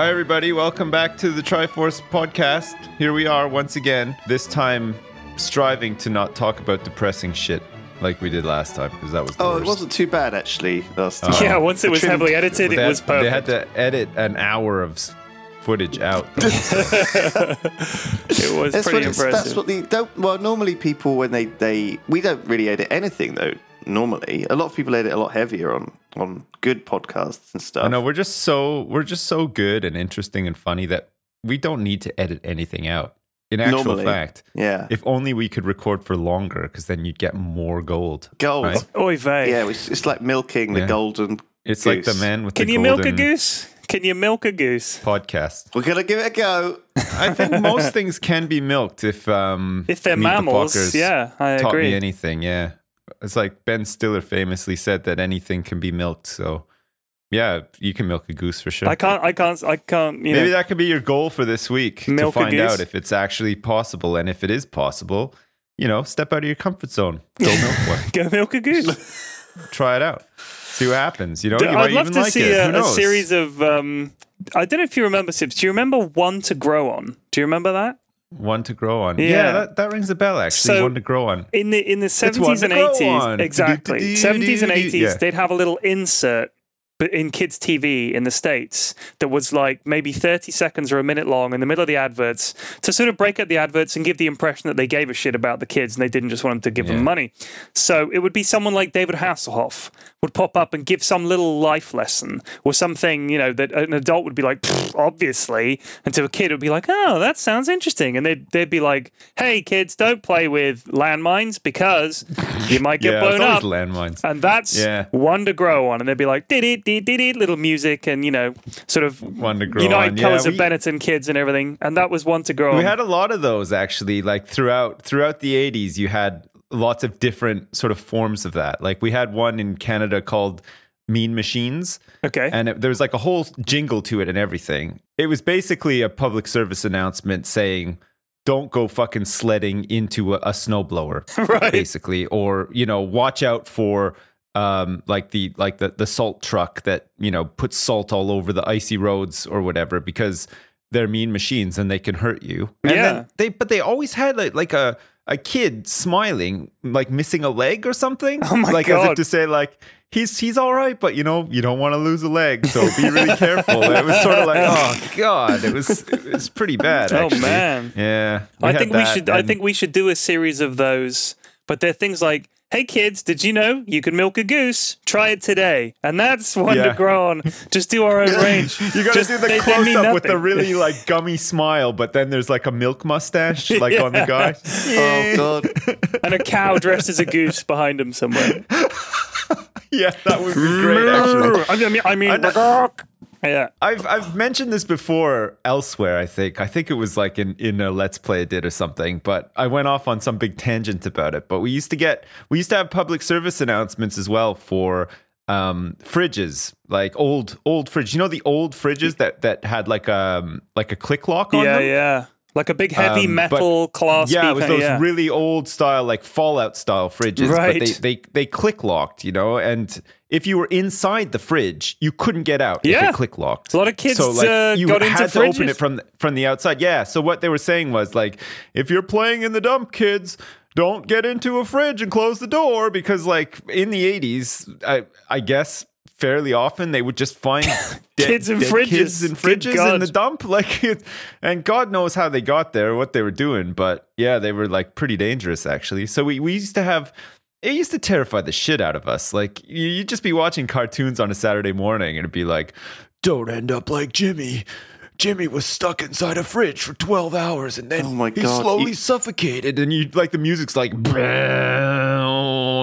Hi, everybody. Welcome back to the Triforce podcast. Here we are once again, this time striving to not talk about depressing shit like we did last time because that was the Oh, worst. it wasn't too bad actually last uh, time. yeah, once it was trimmed- heavily edited, They it had, was perfect. They had to edit an hour of footage out. it was That's pretty what, it's- impressive. that's what the don't. Well, normally people when they they we don't really edit anything though. Normally, a lot of people edit a lot heavier on on good podcasts and stuff. I know we're just so we're just so good and interesting and funny that we don't need to edit anything out. In actual Normally. fact, Yeah, if only we could record for longer, because then you'd get more gold. gold. right? Oy vey. Yeah, it's, it's like milking Yeah. the golden. It's like the man with the Can the you milk a goose? Can you milk a goose? podcast. We're gonna give it a go. I think most things can be milked if um If they're Meet the mammals, Fockers yeah, I taught agree. me anything. Yeah, it's like Ben Stiller famously said that anything can be milked. So yeah, you can milk a goose for sure. I can't, I can't, I can't. You Maybe know, that could be your goal for this week Milk to find out if it's actually possible, and if it is possible, you know, step out of your comfort zone. Go milk one. go milk a goose. Try it out. See what happens. You know, you I'd love even to like see a, a series of. Um, I don't know if you remember Sips. Do you remember One to Grow On? Do you remember that? One to grow on. Yeah. Yeah, that, that rings a bell. Actually, So- one to grow on. In the in the seventies and eighties, exactly. Seventies and eighties, they'd have a little insert, but in kids' TV in the states, that was like maybe thirty seconds or a minute long in the middle of the adverts to sort of break up the adverts and give the impression that they gave a shit about the kids and they didn't just want them to give Yeah. them money. So it would be someone like David Hasselhoff would pop up and give some little life lesson or something, you know, that an adult would be like, obviously, and to a kid it would be like, oh, that sounds interesting, and they'd they'd be like, hey, kids, don't play with landmines because you might get yeah, blown up. landmines. And that's Yeah. one to grow on. And they'd be like, did it, did it, little music and, you know, sort of One to grow United on. Colors yeah, of we- Benetton kids and everything. And that was one to grow We on. had a lot of those actually. Like throughout throughout the eighties, you had lots of different sort of forms of that. Like we had one in Canada called Mean Machines, okay. and it, there was like a whole jingle to it and everything. It was basically a public service announcement saying. Don't go fucking sledding into a, a snowblower, Right. basically, or you know, watch out for um, like the like the the salt truck that you know puts salt all over the icy roads or whatever because they're mean machines and they can hurt you. And Yeah. then they but they always had like, like a a kid smiling, like missing a leg or something. Oh my like as if to say like he's he's all right, but you know you don't want to lose a leg, so be really careful. it was sort of like oh god, it was it was pretty bad. Oh, man. yeah. I think we should. I think we should do a series of those. But they're things like, "Hey kids, did you know you can milk a goose? Try it today." And that's one to Yeah. grow on. Just do our own range. You gotta Just- do the they- they close mean up with the really like gummy smile, but then there's like a milk mustache like on the guy. Oh god. and a cow dressed as a goose behind him somewhere. Yeah, that would be great actually. I mean, I mean, yeah. I've I've mentioned this before elsewhere. I think I think it was like in in a Let's Play I did or something. But I went off on some big tangent about it. But we used to get we used to have public service announcements as well for um fridges like old old fridge you know the old fridges that that had like um like a click lock on Yeah, them yeah. Like a big heavy Um, but- metal claw yeah, it was those yeah. really old style, like Fallout style fridges. Right. But they, they they click locked, you know, and if you were inside the fridge, you couldn't get out if Yeah. click locked. A lot of kids, so like uh, you got had to open it from the, from the outside. Yeah. So what they were saying was like, if you're playing in the dump, kids. Don't get into a fridge and close the door because, like, in the 80s, I, I guess fairly often they would just find dead, Kids in dead fridges. kids in Good fridges in the dump. Like it, and god knows how they got there what they were doing but yeah they were like pretty dangerous actually. So we, we used to have it used to terrify the shit out of us. Like you, you'd just be watching cartoons on a saturday morning and it'd be like don't end up like jimmy. Jimmy was stuck inside a fridge for 12 hours and then Oh my he God, slowly you- suffocated. And you like the music's like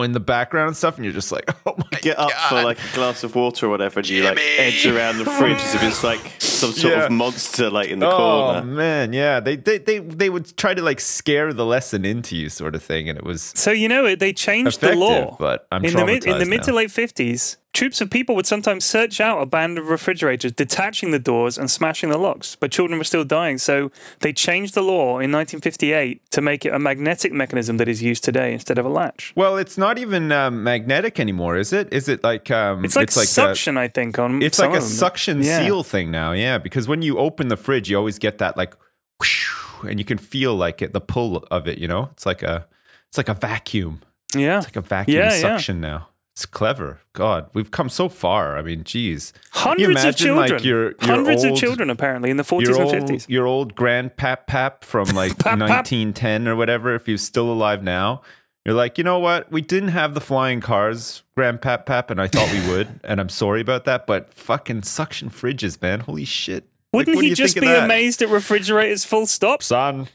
in the background and stuff and you're just like oh my Get up for like a glass of water or whatever, and you like Jimmy! edge around the fridge as if it's like some sort Yeah. of monster like in the Oh corner. man, yeah. They, they they they would try to like scare the lesson into you, sort of thing, and it was So you know they changed the law But I'm in the mid in the traumatized mid to late fifties. Troops of people would sometimes search out a band of refrigerators, detaching the doors and smashing the locks, but children were still dying. So they changed the law in 1958 to make it a magnetic mechanism that is used today instead of a latch. Well, it's not even um, magnetic anymore, is it? Is it like um, It's like a- suction, I think. On it's some like a of them. suction Yeah. seal thing now. Yeah, yeah, because when you open the fridge, you always get that like, whoosh, and you can feel like it, the pull of it. You know, it's like a, it's like a vacuum. Yeah. It's like a vacuum Yeah, yeah. suction now. It's clever. God, we've come so far. I mean, geez. Hundreds of imagine, like, children. your- your Hundreds old- of children, apparently, in the 40s your and old, 50s. your old grandpap pap from like Pap, pap. 1910 or whatever, if he's still alive now, you're like, you know what? We didn't have the flying cars, grandpap pap, and I thought we would, and I'm sorry about that, but fucking suction fridges, man. Holy shit. Wouldn't do he just be amazed at refrigerators full stop? Son,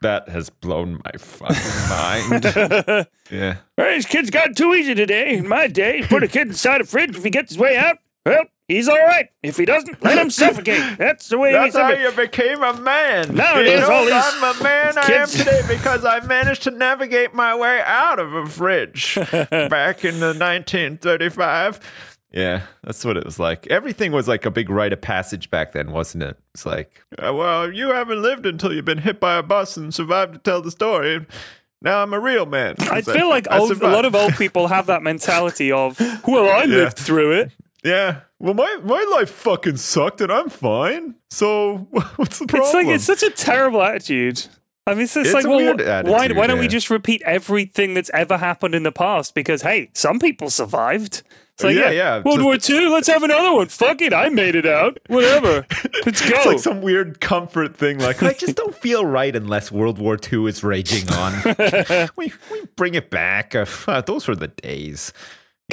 that has blown my fucking mind. yeah. This kid's got too easy today. In my day, put a kid inside a fridge. If he gets his way out, well, he's all right. If he doesn't, let him suffocate. That's the way That's we how you became a man. Nowadays, you know, all these I'm a man I am today because I managed to navigate my way out of a fridge back in the 1935. Yeah, that's what it was like. Everything was like a big rite of passage back then, wasn't it? It's like, uh, well, you haven't lived until you've been hit by a bus and survived to tell the story. Now I'm a real man. I feel like I old, a lot of old people have that mentality of, well, I lived through it. Yeah. Well, my, my life fucking sucked and I'm fine. So what's the problem? It's like it's such a terrible attitude. I mean, it's, just It's like, well, wh- why, why don't we just repeat everything that's ever happened in the past? Because hey, some people survived. It's like, Yeah, yeah, yeah, World just- War Two. Let's have another one. Fuck it, I made it out. Whatever. Let's go. It's like some weird comfort thing. Like I just don't feel right unless World War II is raging on. we we bring it back. Uh, those were the days.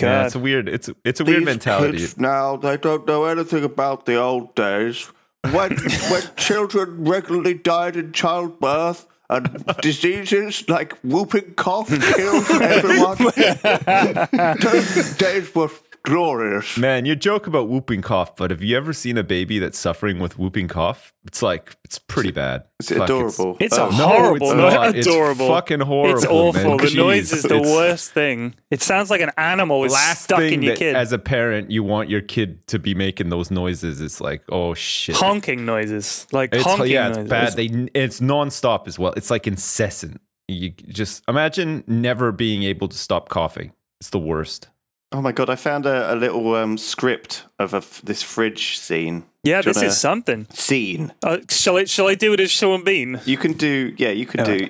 Yeah, it's a weird. It's it's a weird mentality. kids now they don't know anything about the old days when when children regularly died in childbirth and diseases like whooping cough killed everyone. Those days were glorious. Man, you joke about whooping cough, but have you ever seen a baby that's suffering with whooping cough? It's like it's pretty bad. It's it Fuck, adorable? It's Oh. a horrible, it's no- not. It's adorable. fucking horrible, It's awful. man. The noise is the It's- worst thing. It sounds like an animal is Last stuck thing in your kid. as a parent, you want your kid to be making those noises. It's like, oh shit. honking noises, like It's honking yeah, it's noises. bad. They it's nonstop as well. It's like incessant. You just imagine never being able to stop coughing. It's the worst. Oh my god! I found a, a little um, script of a f this fridge scene. yeah, Do this is something. Scene. Uh, shall I? Shall I do it as Sean Bean? You can do. Yeah, you can Yeah. do.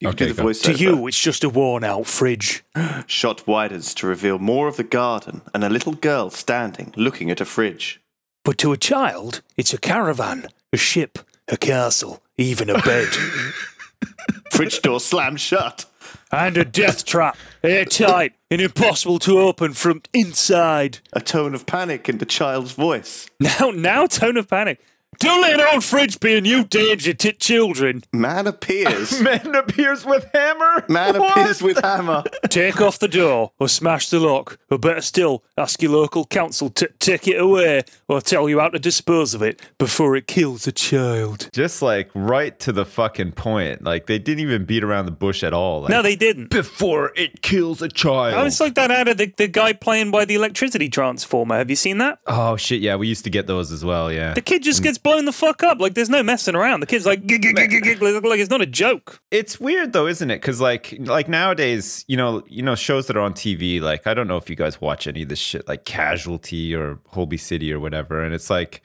You Okay, can do the voice. To you, it's just a worn-out fridge. Shot widens to reveal more of the garden and a little girl standing, looking at a fridge. But to a child, it's a caravan, a ship, a castle, even a bed, Fridge door slammed shut. and a death trap, airtight and impossible to open from inside. A tone of panic in the child's voice. Now, now, tone of panic. Don't let an old fridge be a new danger to children. Man appears. Man appears with hammer. Man What? appears with hammer. Take off the door or smash the lock, or better still, ask your local council to take it away or tell you how to dispose of it before it kills a child. Just like right to the fucking point. Like they didn't even beat around the bush at all. Like, No, they didn't. before it kills a child. Oh, it's like that out of the, the guy playing by the electricity transformer. Have you seen that? oh shit, yeah, we used to get those as well. Yeah, The kid just mm. gets blown the fuck up. Like there's no messing around. The kid's like like it's not a joke. it's weird though, isn't it? Because like like nowadays, you know, you know, shows that are on TV. Like I don't know if you guys watch any of this shit, like Casualty or Holby City or whatever. And it's like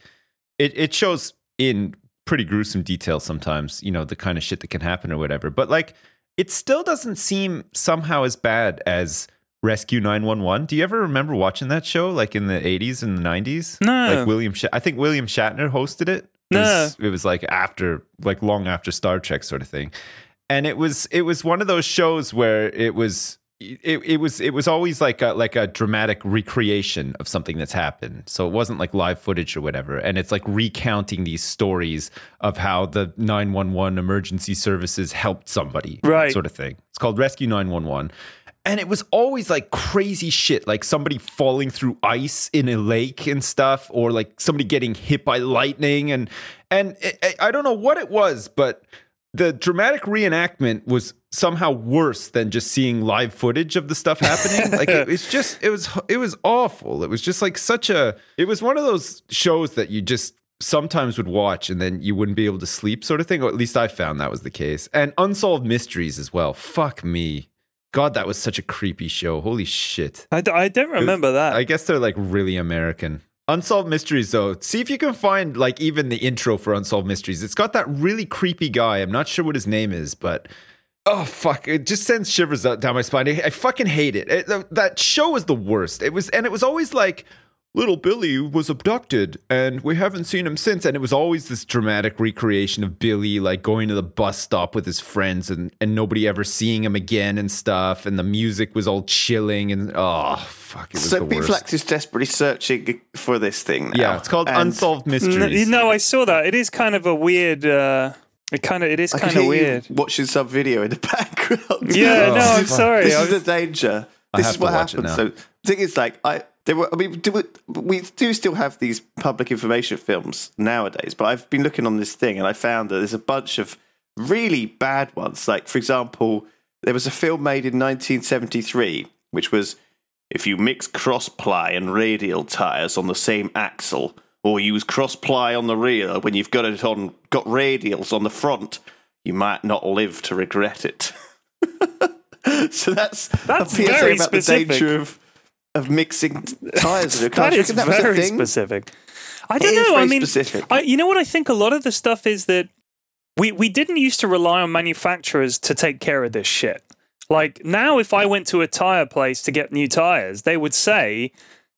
it it shows in pretty gruesome detail sometimes. You know, the kind of shit that can happen or whatever. But like it still doesn't seem somehow as bad as Rescue 911. Do you ever remember watching that show like in the 80s and the 90s? No. Like William Sh- I think William Shatner hosted it. It No. was, it was like after like long after Star Trek sort of thing. And it was it was one of those shows where it was it, it was it was always like a like a dramatic recreation of something that's happened. So it wasn't like live footage or whatever. And it's like recounting these stories of how the 911 emergency services helped somebody. Right. Sort of thing. It's called Rescue 911. And it was always like crazy shit, like somebody falling through ice in a lake and stuff, or like somebody getting hit by lightning. And and it, I- I don't know what it was, but the dramatic reenactment was somehow worse than just seeing live footage of the stuff happening. like it, it's just it was it was awful. It was just like such a it was one of those shows that you just sometimes would watch and then you wouldn't be able to sleep sort of thing or at least I found that was the case. And unsolved mysteries as well. Fuck me. God, that was such a creepy show. Holy shit. I, d- I don't remember that. I guess they're like really American. Unsolved Mysteries, though. See if you can find like even the intro for Unsolved Mysteries. It's got that really creepy guy. I'm not sure what his name is, but oh fuck, it just sends shivers down my spine. I, I fucking hate it. It- That show was the worst. It was, and it was always like. Little Billy was abducted and we haven't seen him since. And it was always this dramatic recreation of Billy like going to the bus stop with his friends and, and nobody ever seeing him again and stuff. And the music was all chilling and oh fuck, it was So the B worst. Flax is desperately searching for this thing. Now, Yeah, it's called and Unsolved N- Mysteries. No, I saw that. It is kind of a weird. Uh, it kind of. It is kind of weird. you watching some video in the background. Yeah, Oh, no, I'm oh. sorry. This I is the was- danger. I This have is what happens. So the thing is, like, I there were. I mean, do we, we do still have these public information films nowadays, but I've been looking on this thing and I found that there's a bunch of really bad ones. Like, for example, there was a film made in 1973, which was if you mix cross ply and radial tires on the same axle, or use cross ply on the rear when you've got it on got radials on the front, you might not live to regret it. so that's That's a PSA very about specific. the danger of of mixing tires in your car. that is that very thing? specific. I don't know. I mean. I, you know what I think a lot of the stuff is that we we didn't used to rely on manufacturers to take care of this shit. Like now, if I went to a tire place to get new tires, they would say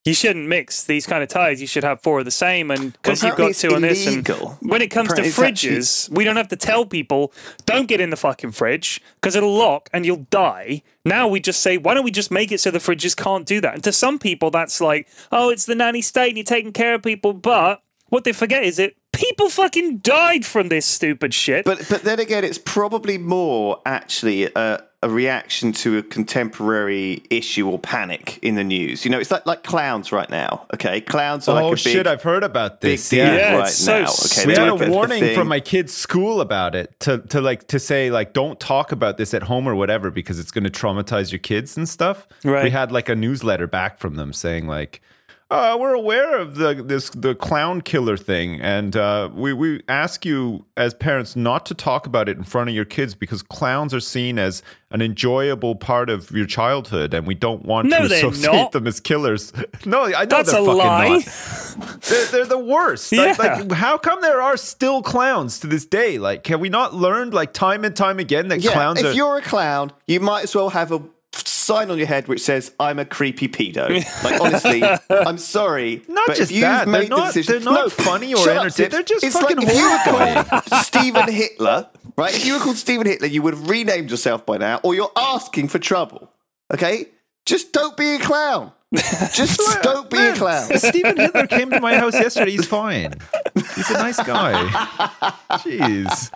you shouldn't mix these kind of tires. You should have four of the same, and because you've got two on this. And when it comes to Apparently actually- fridges, we don't have to tell people don't get in the fucking fridge because it'll lock and you'll die. Now we just say, why don't we just make it so the fridges can't do that? And to some people, that's like, oh, it's the nanny state and you're taking care of people. But what they forget is that people fucking died from this stupid shit. But but then again, it's probably more actually a, a reaction to a contemporary issue or panic in the news. You know, it's like like clowns right now. Okay, clowns are oh like a big, shit, I've heard about big this. deal Yeah. Yeah, right it's so now. Okay, We they're had a warning from my kid's school about it to, to like to say like don't talk about this at home or whatever because it's going to traumatize your kids and stuff. Right. We had like a newsletter back from them saying like, uh, "We're aware of the this the clown killer thing, and uh, we we ask you as parents not to talk about it in front of your kids because clowns are seen as an enjoyable part of your childhood, and we don't want No, to they're associate not. them as killers." no, I know That's they're a fucking lie. not. They're, they're the worst. Yeah. like, how come there are still clowns to this day? Like, have we not learned like time and time again that Yeah, clowns if are? you're a clown, you might as well have a sign on your head which says "I'm a creepy pedo." like honestly, I'm sorry, Not but just if you've that, they're made the not- decision, they're not No, funny or entertaining. They're just it's fucking like if you were horrifying. called Stephen Hitler, right? If you were called Stephen Hitler, you would have renamed yourself by now, or you're asking for trouble. Okay, just don't be a clown. Just don't be a Man, clown. Stephen Hitler came to my house yesterday. He's fine. He's a nice guy. Jeez.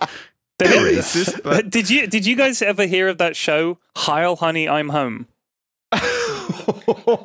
They're racist, but did you did you guys ever hear of that show Heil Honey I'm Home?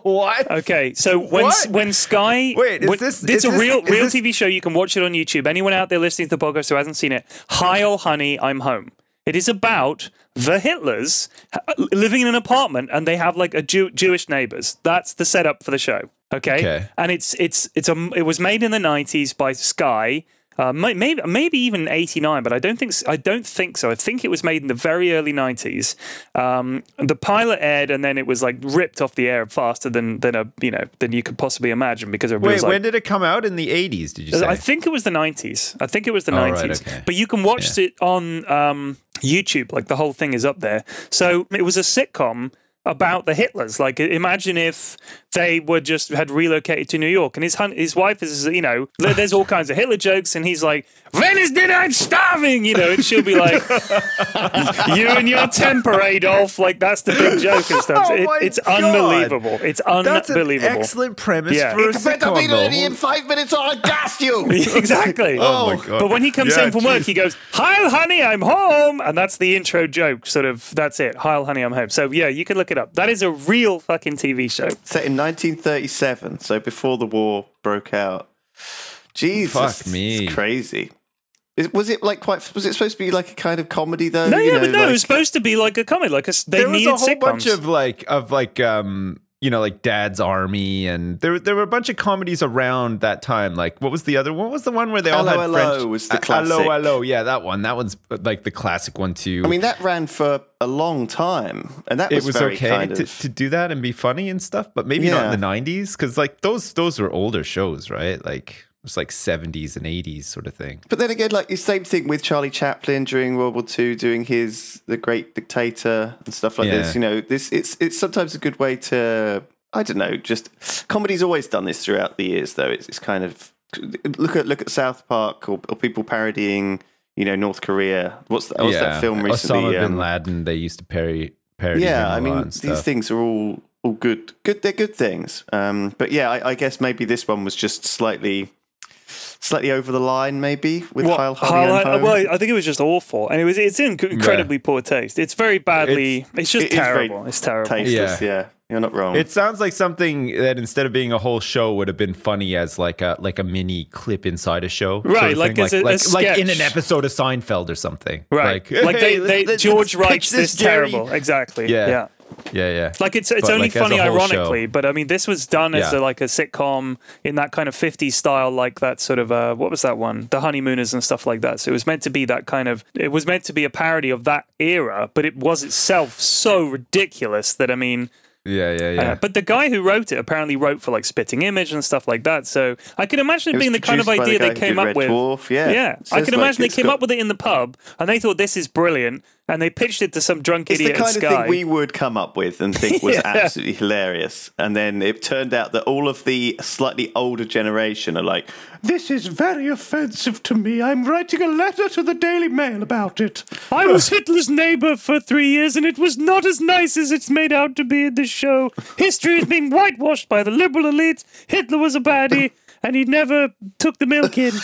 what? Okay, so when What? when Sky Wait, is when- this- it's is a this- real is real this- TV show you can watch it on YouTube. Anyone out there listening to the podcast who hasn't seen it, Heil Honey I'm Home. It is about the Hitlers uh, living in an apartment and they have like a Jew- Jewish neighbors. That's the setup for the show. Okay? Okay. and it's it's it's a it was made in the '90s by Sky. Uh, maybe maybe even '89, but I don't think I don't think so. I think it was made in the very early '90s. Um, the pilot aired, and then it was like ripped off the air faster than than a you know than you could possibly imagine because it Wait, was like. when did it come out? In the 80s, did you say? I think it was the 90s. I think it was the Oh, right, 90s. okay. But you can watch it on um, YouTube. Like the whole thing is up there. So it was a sitcom about the Hitlers. Like imagine if they were just had relocated to New York and his hun- his wife is you know there's all kinds of Hitler jokes and he's like when is dinner I'm starving you know and she'll be like you and your temper Adolf like that's the big joke and stuff. Oh It- my it's God. unbelievable. It's That's an unbelievable. excellent premise Yeah. for a It's better be sitcom. ready in five minutes or I'll gas you. exactly. Oh my god! But when he comes Yeah, home from work, he goes, "Hi, honey, I'm home," and that's the intro joke. Sort of, that's it. Hi, honey, I'm home. So yeah, you can look it up. That is a real fucking TV show. Set in 1937, so before the war broke out. Jesus, Fuck me. it's crazy. Is, was it like quite? Was it supposed to be like a kind of comedy though? No, You yeah, know, but no, like- it was supposed to be like a comedy. Like a, s- they there was a whole sitcoms. bunch of like of like um you know, like Dad's Army, and there there were a bunch of comedies around that time. Like, what was the other? What was the one where they all Hello, had Hello French? was the classic. Hello, hello, yeah, that one. That one's uh, like the classic one too. I mean, that ran for a long time, and that it was, was very okay kind to, of. to do that and be funny and stuff, but maybe not in the '90s because like those those were older shows, right? Like it's like '70s and '80s sort of thing. But then again, like the same thing with Charlie Chaplin during World War II, doing his The Great Dictator and stuff like Yeah. this. You know, this it's it's sometimes a good way to I don't know. Just comedy's always done this throughout the years, though. It's it's kind of look at look at South Park or, or people parodying. You know, North Korea. What's that? What's that film recently? Osama bin um, Laden. They used to parody parody. yeah, I mean, these things are all all good. Good, they're good things. Um, but yeah, I, I guess maybe this one was just slightly slightly over the line, maybe with What, Heil Hardy Heil- and Home. well, I think it was just awful, and it was it's in incredibly poor taste. It's very badly. It's, just it is very terrible. It's terrible. tasteless. Yeah. Yeah. you're not wrong. It sounds like something that instead of being a whole show would have been funny as like a like a mini clip inside a show, sort Right, of like thing. as a- a like, like in an episode of Seinfeld or something, Right, Like, like, hey, they, they George pitch writes this Jerry. terrible. Exactly. Yeah. yeah. Yeah, yeah. Like it's it's But, only like, funny ironically, show. but I mean this was done as a, like a sitcom in that kind of 50s style, like that sort of uh, what was that one, The Honeymooners and stuff like that. So it was meant to be that kind of it was meant to be a parody of that era, but it was itself so ridiculous that I mean. Yeah, yeah, uh, yeah. but the guy who wrote it apparently wrote for like Spitting Image and stuff like that. So I can imagine it, It being the kind of produced by the idea they came up Red with. Dwarf, yeah. yeah. I can like, imagine they came got- up with it in the pub and they thought this is brilliant, and they pitched it to some drunk it's the kind at of thing we would come up with and think was Yeah. absolutely hilarious. And then it turned out that all of the slightly older generation are like, This is very offensive to me. I'm writing a letter to the Daily Mail about it. I was Hitler's neighbor for three years, and it was not as nice as it's made out to be in this show. History is being whitewashed by the liberal elite. Hitler was a baddie, and he never took the milk in.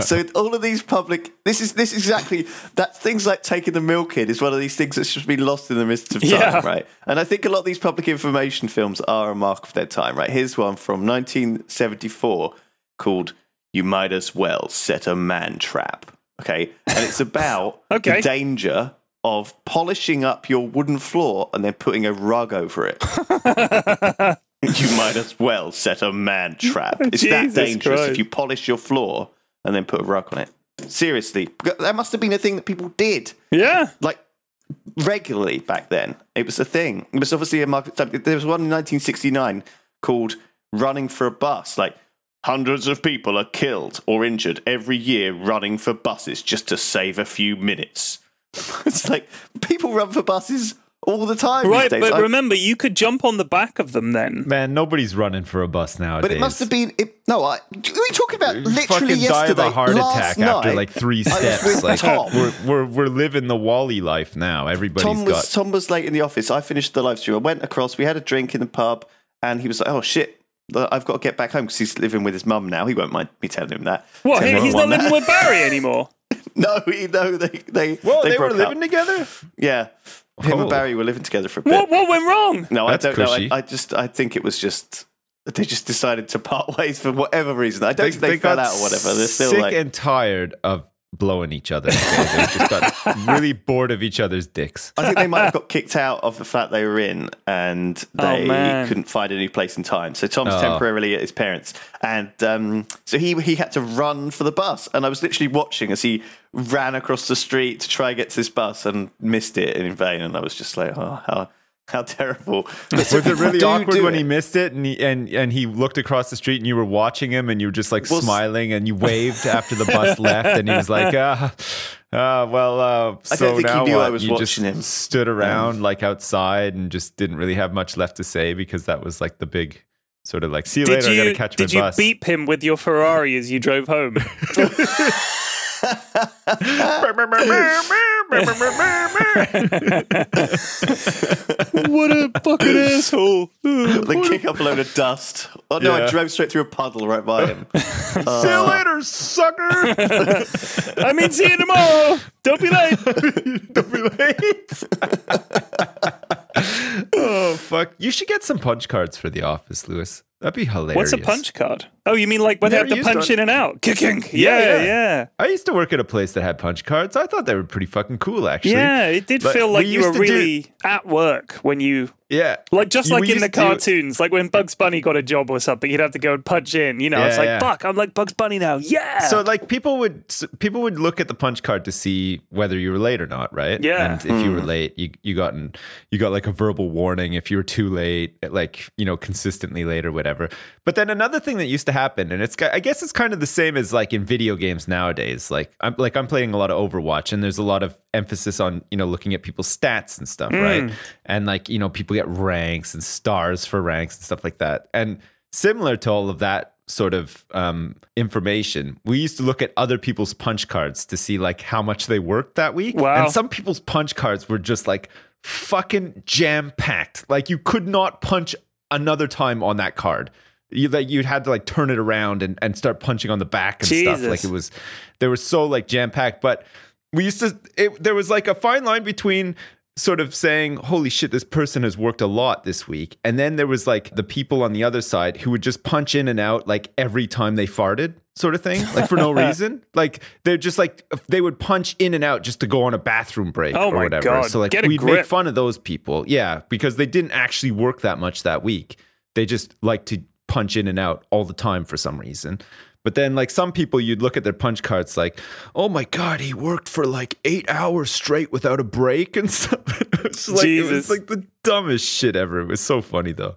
so all of these public this is this is exactly that things like taking the milk in is one of these things that's just been lost in the midst of time Yeah. right and i think a lot of these public information films are a mark of their time right here's one from 1974 called you might as well set a man trap okay and it's about Okay. the danger of polishing up your wooden floor and then putting a rug over it you might as well set a man trap. It's that dangerous Christ. if you polish your floor and then put a rug on it. Seriously, that must have been a thing that people did Yeah. like regularly back then. It was a thing. It was obviously a market. There was one in 1969 called "Running for a Bus." Like hundreds of people are killed or injured every year running for buses just to save a few minutes. it's like people run for buses all the time Right, these days. but I- remember, you could jump on the back of them then. Man, nobody's running for a bus nowadays. But it must have been. It, no, I. We talking about literally fucking die yesterday. of a heart last attack night, after like three steps. Like Tom. we're, we're we're living the Wally life now. Everybody's Tom was got Tom was late in the office. I finished the live stream. I went across. We had a drink in the pub, and he was like, "Oh shit." I've got to get back home because he's living with his mum now. He won't mind me telling him that. What? He- He's on not living that. with Barry anymore. No, he, no, they they Well, they, were broke living up. together. Yeah, him Oh. and Barry were living together for a bit. What? What went wrong? No, That's I don't cushy. know. I, I just I think it was just they just decided to part ways for whatever reason. I don't They, think they, fell out or whatever. They're still sick like and tired of blowing each other. They just got really bored of each other's dicks. I think they might have got kicked out of the flat they were in, and Oh, they man. couldn't find a new place in time. So Tom's Oh. temporarily at his parents, and um, so he he had to run for the bus. And I was literally watching as he ran across the street to try and get to this bus and missed it in vain. And I was just like, oh, how how terrible! Was it really Do awkward when it. he missed it and he and, and he looked across the street and you were watching him and you were just like Well, smiling and you waved after the bus left and he was like, uh, uh well, uh, I so don't think he now knew I what? was you just him. stood around like outside and just didn't really have much left to say because that was like the big sort of like, see you Did later, I you gotta catch did my you bus. beep him with your Ferrari as you drove home? what a fucking asshole! They kick up a load of dust. Oh no! I drove straight through a puddle right by him. Uh, see you later, sucker. I mean, see you tomorrow. Don't be late. Don't be late. oh fuck! You should get some punch cards for the office, Lewis. That'd be hilarious. What's a punch card? Oh, you mean like when they have to punch in and out? Kicking. Yeah, Yeah, yeah. yeah. I used to work at a place that had punch cards. I thought they were pretty fucking cool, actually. Yeah, it did But feel like we you were to do- really at work when you Yeah. like just like we in the cartoons, like when Bugs Bunny got a job or something, you'd have to go and punch in. You know, it's like yeah. fuck, I'm like Bugs Bunny now. Yeah. So like people would people would look at the punch card to see whether you were late or not, right? Yeah. And if you were hmm. late, you you got an, you got like a verbal warning if you were too late, like you know consistently late or whatever. But then another thing that used to happen, and it's I guess it's kind of the same as like in video games nowadays. Like I'm like I'm playing a lot of Overwatch, and there's a lot of emphasis on you know looking at people's stats and stuff, right? And like you know people get ranks and stars for ranks and stuff like that, and similar to all of that sort of um, information, we used to look at other people's punch cards to see like how much they worked that week. Wow. And some people's punch cards were just like fucking jam packed. Like you could not punch another time on that card. You like you'd had to like turn it around and, and start punching on the back and stuff. Like it was they were so like jam packed. But we used to it, there was like a fine line between sort of saying, holy shit, this person has worked a lot this week. And then there was like the people on the other side who would just punch in and out like every time they farted, sort of thing, like for no reason. Like they're just like, they would punch in and out just to go on a bathroom break Oh or whatever. God, So like get we'd make fun of those people. Yeah, because they didn't actually work that much that week. They just like to punch in and out all the time for some reason. But then, like some people, you'd look at their punch cards, like, "Oh my god, he worked for like eight hours straight without a break and stuff." it, was like, it Jesus. was like the dumbest shit ever. It was so funny though.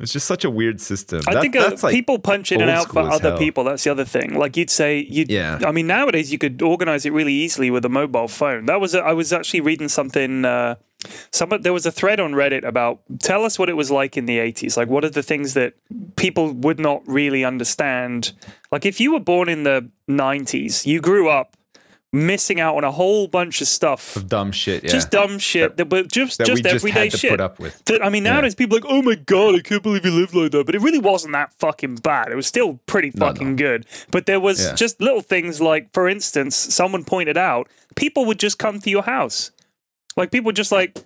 It's just such a weird system. I That- think uh, like people punch in and out for other hell. people. That's the other thing. Like you'd say, you. Yeah. I mean, nowadays you could organize it really easily with a mobile phone. That was. A, I was actually reading something. Uh, some there was a thread on Reddit about tell us what it was like in the 80s. Like, what are the things that people would not really understand? Like, if you were born in the 90s, you grew up missing out on a whole bunch of stuff. Of dumb shit. Yeah. Just dumb shit that, were just that we just just everyday had to shit. put up with. That- I mean, nowadays people are like, oh my god, I can't believe you lived like that. But it really wasn't that fucking bad. It was still pretty No, fucking good. But there was Yeah. just little things like, for instance, someone pointed out people would just come to your house, like people just like,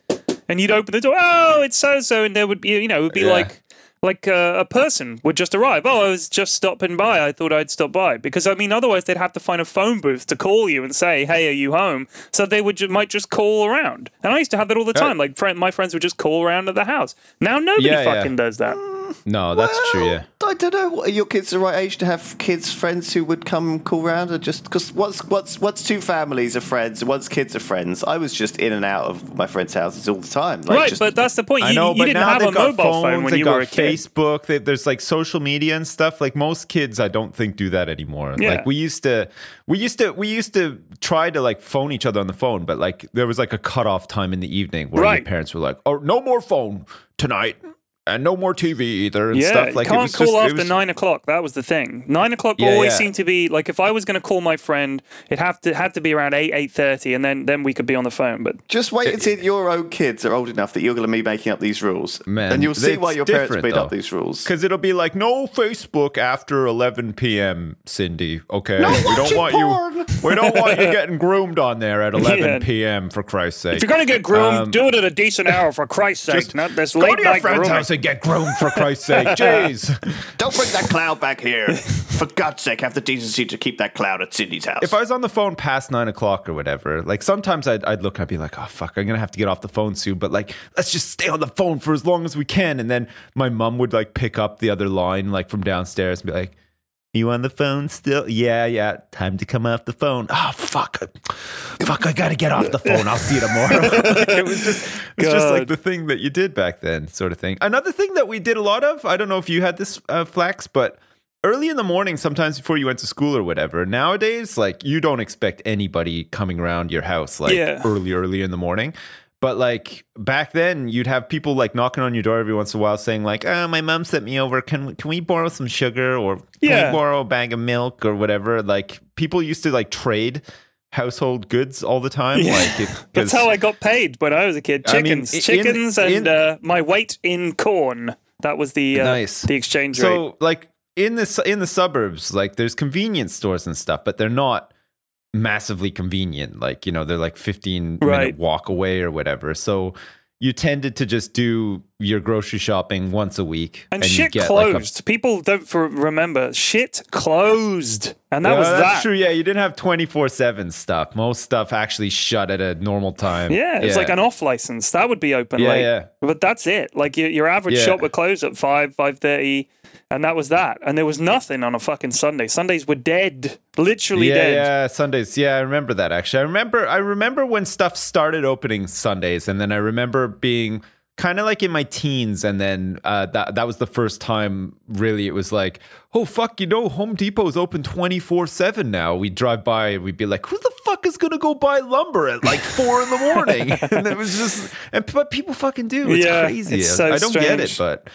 and you'd open the door, oh, it's so so, and there would be, you know, it would be Yeah. like. Like uh, a person would just arrive. Oh, I was just stopping by. I thought I'd stop by because I mean, otherwise they'd have to find a phone booth to call you and say, "Hey, are you home?" So they would ju- might just call around. And I used to have that all the time. Like friend, my friends would just call around at the house. Now nobody Yeah, yeah. fucking does that. No, that's true. Yeah. I don't know. Are your kids the right age to have kids, friends who would come call round, or just because what's what's what's two families of friends, and what's kids of friends? I was just in and out of my friends' houses all the time. Like right, just, but that's the point. You, I know, you but didn't now have they've a got mobile phones, phone when they you got were a kid. Facebook. They, there's like social media and stuff. Like most kids, I don't think do that anymore. Yeah. Like we used to, we used to, we used to try to like phone each other on the phone, but like there was like a cutoff time in the evening where Right. your parents were like, "Oh, no more phone tonight." And no more TV either and yeah, stuff like you it can't was call just, after was- nine o'clock. That was the thing. Nine o'clock Yeah, always yeah. seemed to be like if I was going to call my friend, it have to had to be around eight eight thirty, and then then we could be on the phone. But just wait until your own kids are old enough that you're going to be making up these rules, Man, and you'll see why your parents different, made up these rules. Because it'll be like no Facebook after 11 p.m. Cindy. Okay, No we don't want porn. you. We don't want you getting groomed on there at 11 Yeah. p.m. For Christ's sake. if you're going to get groomed, Um, do it at a decent hour for Christ's sake. Not this late to night friend's grooming. Get groomed for Christ's sake. Jeez. Don't bring that cloud back here. For God's sake, have the decency to keep that cloud at Cindy's house. If I was on the phone past nine o'clock or whatever, like sometimes I'd, I'd look and I'd be like, oh, fuck, I'm going to have to get off the phone soon. But like, let's just stay on the phone for as long as we can. And then my mom would like pick up the other line, like from downstairs and be like, you on the phone still? Yeah, yeah. Time to come off the phone. Oh, fuck. Fuck, I got to get off the phone. I'll see you tomorrow. Like, it was just, it it's just like the thing that you did back then, sort of thing. Another thing that we did a lot of, I don't know if you had this, uh, Flax, but early in the morning, sometimes before you went to school or whatever. Nowadays, like you don't expect anybody coming around your house like Yeah. early, early in the morning. But like back then, you'd have people like knocking on your door every once in a while, saying like, "Oh, my mom sent me over. Can can we borrow some sugar or can Yeah. we borrow a bag of milk or whatever?" Like people used to like trade household goods all the time. Yeah. Like it, That's how I got paid when I was a kid. I mean, Chickens, in- chickens, and in- uh, my weight in corn. That was the uh, Nice. the exchange rate. So like in the in the suburbs, like there's convenience stores and stuff, but they're not massively convenient. Like you know, they're like 15 Right. minute walk away or whatever. So you tended to just do your grocery shopping once a week, And, you shit get, like, a- closed. People don't for, remember. Shit closed. And that Yeah, was that's that. true. Yeah, you didn't have twenty four seven stuff. Most stuff actually shut at a normal time. Yeah, it's like an off license. That would be open Yeah, late. yeah. But that's it. Like your, your average Yeah. shop would close at 5, 5.30, and that was that. And there was nothing on a fucking Sunday. Sundays were dead. Literally yeah, dead. yeah, Sundays. Yeah, I remember that actually. I remember I remember when stuff started opening Sundays and then I remember being kind of like in my teens and then uh, that that was the first time really it was like, "Oh fuck, you know, Home Depot's open 24/7 now." We'd drive by and we'd be like, "Who the fuck is going to go buy lumber at like 4 in the morning?" and it was just and but people fucking do. It's Yeah, crazy. it's so I don't get it, but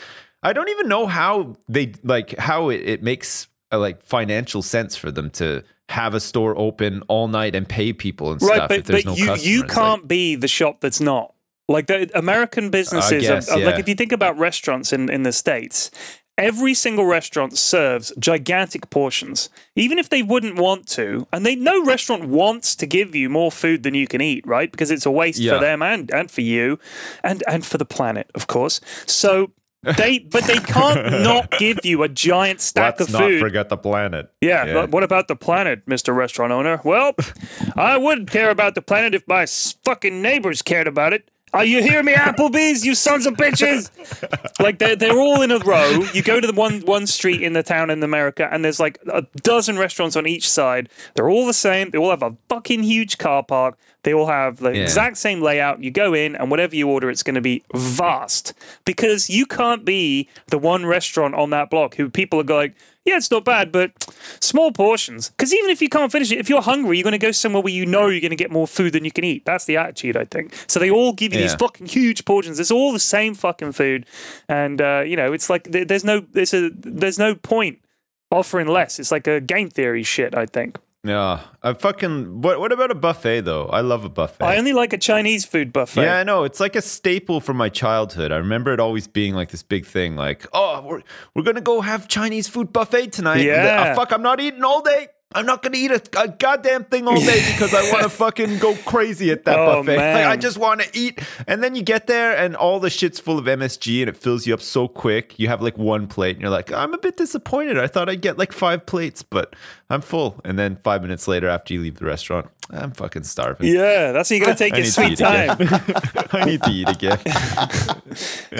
I don't even know how they like how it, it makes uh, like financial sense for them to have a store open all night and pay people and Right, stuff but, if there's but no you, customers. you can't be the shop that's not. Like the American businesses, guess, are- like yeah. if you think about restaurants in, in the States, every single restaurant serves gigantic portions, even if they wouldn't want to. And they no restaurant wants to give you more food than you can eat, right? Because it's a waste Yeah. for them and, and for you and, and for the planet, of course. So they but they can't not give you a giant stack Let's of not food. forget the planet. Yeah, but what about the planet, Mr. Restaurant Owner? Well, I would care about the planet if my fucking neighbors cared about it. Are you hear me, Applebee's, you sons of bitches? like they're they're all in a row. You go to the one one street in the town in America, and there's like a dozen restaurants on each side. They're all the same. They all have a fucking huge car park. They all have the Yeah. exact same layout. You go in, and whatever you order, it's going to be vast because you can't be the one restaurant on that block who people are going, yeah, it's not bad, but small portions. Because even if you can't finish it, if you're hungry, you're going to go somewhere where you know you're going to get more food than you can eat. That's the attitude, I think. So they all give you these fucking huge portions. It's all the same fucking food, and uh, you know, it's like there's no there's a there's no point offering less. It's like a game theory shit. I think. Yeah, I fucking. What What about a buffet though? I love a buffet. I only like a Chinese food buffet. yeah, I know. It's like a staple from my childhood. I remember it always being like this big thing, like, oh, we're we're gonna go have Chinese food buffet tonight. Then, uh, Yeah. "Oh, fuck, I'm not eating all day. I'm not gonna eat a, a goddamn thing all day because I want to fucking go crazy at that Oh, buffet. Like, I just want to eat. And then you get there and all the shit's full of MSG and it fills you up so quick. You have like one plate and you're like, I'm a bit disappointed. I thought I'd get like five plates, but I'm full. And then five minutes later, after you leave the restaurant, I'm fucking starving. Yeah, that's how you're gonna take your sweet time. I need to eat again.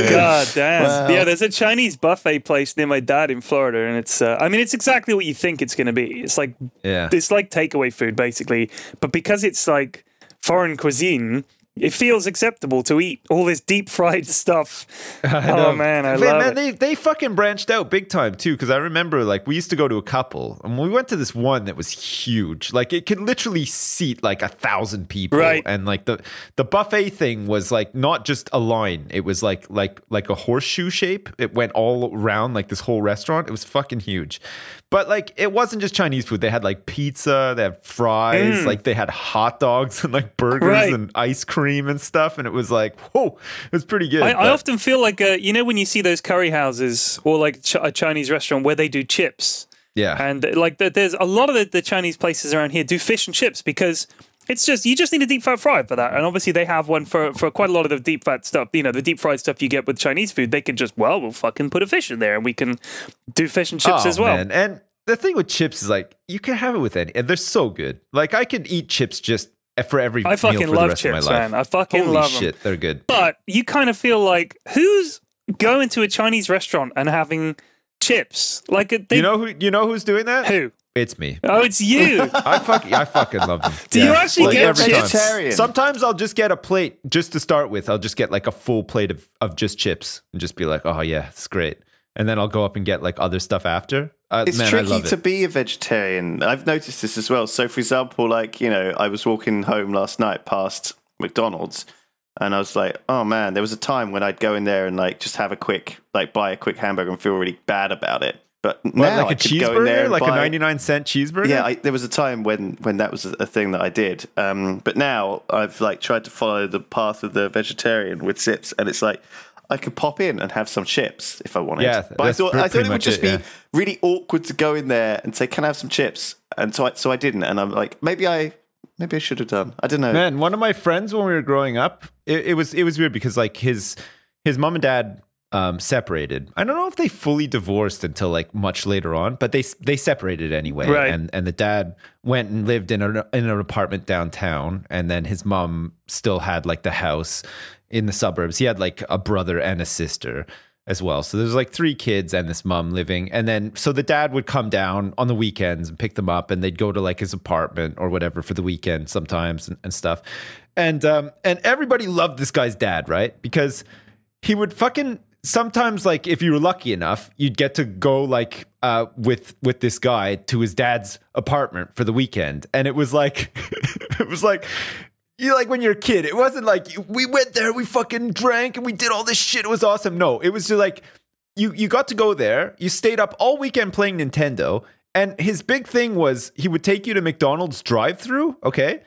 God damn. yeah, there's a Chinese buffet place near my dad in Florida, and it's, uh, I mean, it's exactly what you think it's going to be. It's like, Yeah. it's like takeaway food, basically. But because it's like foreign cuisine, it feels acceptable to eat all this deep fried stuff. oh, man, I Man, love man, it. They they fucking branched out big time too. Because I remember like we used to go to a couple, and we went to this one that was huge. Like it could literally seat like a thousand people. Right. And like the the buffet thing was like not just a line. It was like like like a horseshoe shape. It went all around like this whole restaurant. It was fucking huge. But like it wasn't just Chinese food. They had like pizza. They had fries. Like they had hot dogs and like burgers Mm. Right. and ice cream and stuff. And it was like whoa, it was pretty good. I, I often feel like, uh, you know, when you see those curry houses or like ch- a Chinese restaurant where they do chips. yeah. And like, there's a lot of the, the Chinese places around here do fish and chips because it's just you just need a deep fat fry for that. And obviously they have one for for quite a lot of the deep fat stuff. You know, the deep fried stuff you get with Chinese food. They can just well, we'll fucking put a fish in there and we can do fish and chips Oh, as well. man. And the thing with chips is like you can have it with any, and they're so good. Like I could eat chips just for every. I fucking meal for the love chips, man. I fucking Holy love shit, they're good. But you kind of feel like who's going to a Chinese restaurant and having chips? Like they, you know who? You know who's doing that? who? It's me. Oh, it's you. I fuck, I fucking love them. Do you actually Like, get every time. vegetarian? Sometimes I'll just get a plate just to start with. I'll just get like a full plate of, of just chips and just be like, oh yeah, it's great. And then I'll go up and get like other stuff after. Uh, It's man, I tricky love to it. be a vegetarian. I've noticed this as well. So, for example, like, you know, I was walking home last night past McDonald's and I was like, oh man, there was a time when I'd go in there and like just have a quick, like buy a quick hamburger and feel really bad about it. But now like I a could go in there cheeseburger, like a 99 cent cheeseburger. Yeah, I, there was a time when when that was a, thing that I did. Um, but now I've like tried to follow the path of the vegetarian with sips, and it's like I could pop in and have some chips if I wanted. Yeah, but I thought I thought it would just it, be yeah. really awkward to go in there and say, "Can I have some chips?" And so I so I didn't, and I'm like, maybe I maybe I should have done. I don't know. Man, one of my friends when we were growing up, it, it was it was weird because like his his mom and dad um, separated. I don't know if they fully divorced until like much later on, but they they separated anyway. Right. And and the dad went and lived in, a, in an apartment downtown, and then his mom still had like the house in the suburbs. He had like a brother and a sister as well. So there's like three kids and this mom living. And then so the dad would come down on the weekends and pick them up and they'd go to like his apartment or whatever for the weekend sometimes and, and stuff. And um and everybody loved this guy's dad, right? Because he would fucking sometimes like if you were lucky enough you'd get to go like uh with with this guy to his dad's apartment for the weekend. And it was like it was like you like when you're a kid it wasn't like we went there we fucking drank and we did all this shit. It was awesome. No it was just like you you got to go there. You stayed up all weekend playing nintendo. And his big thing was he would take you to mcdonald's drive-through okay?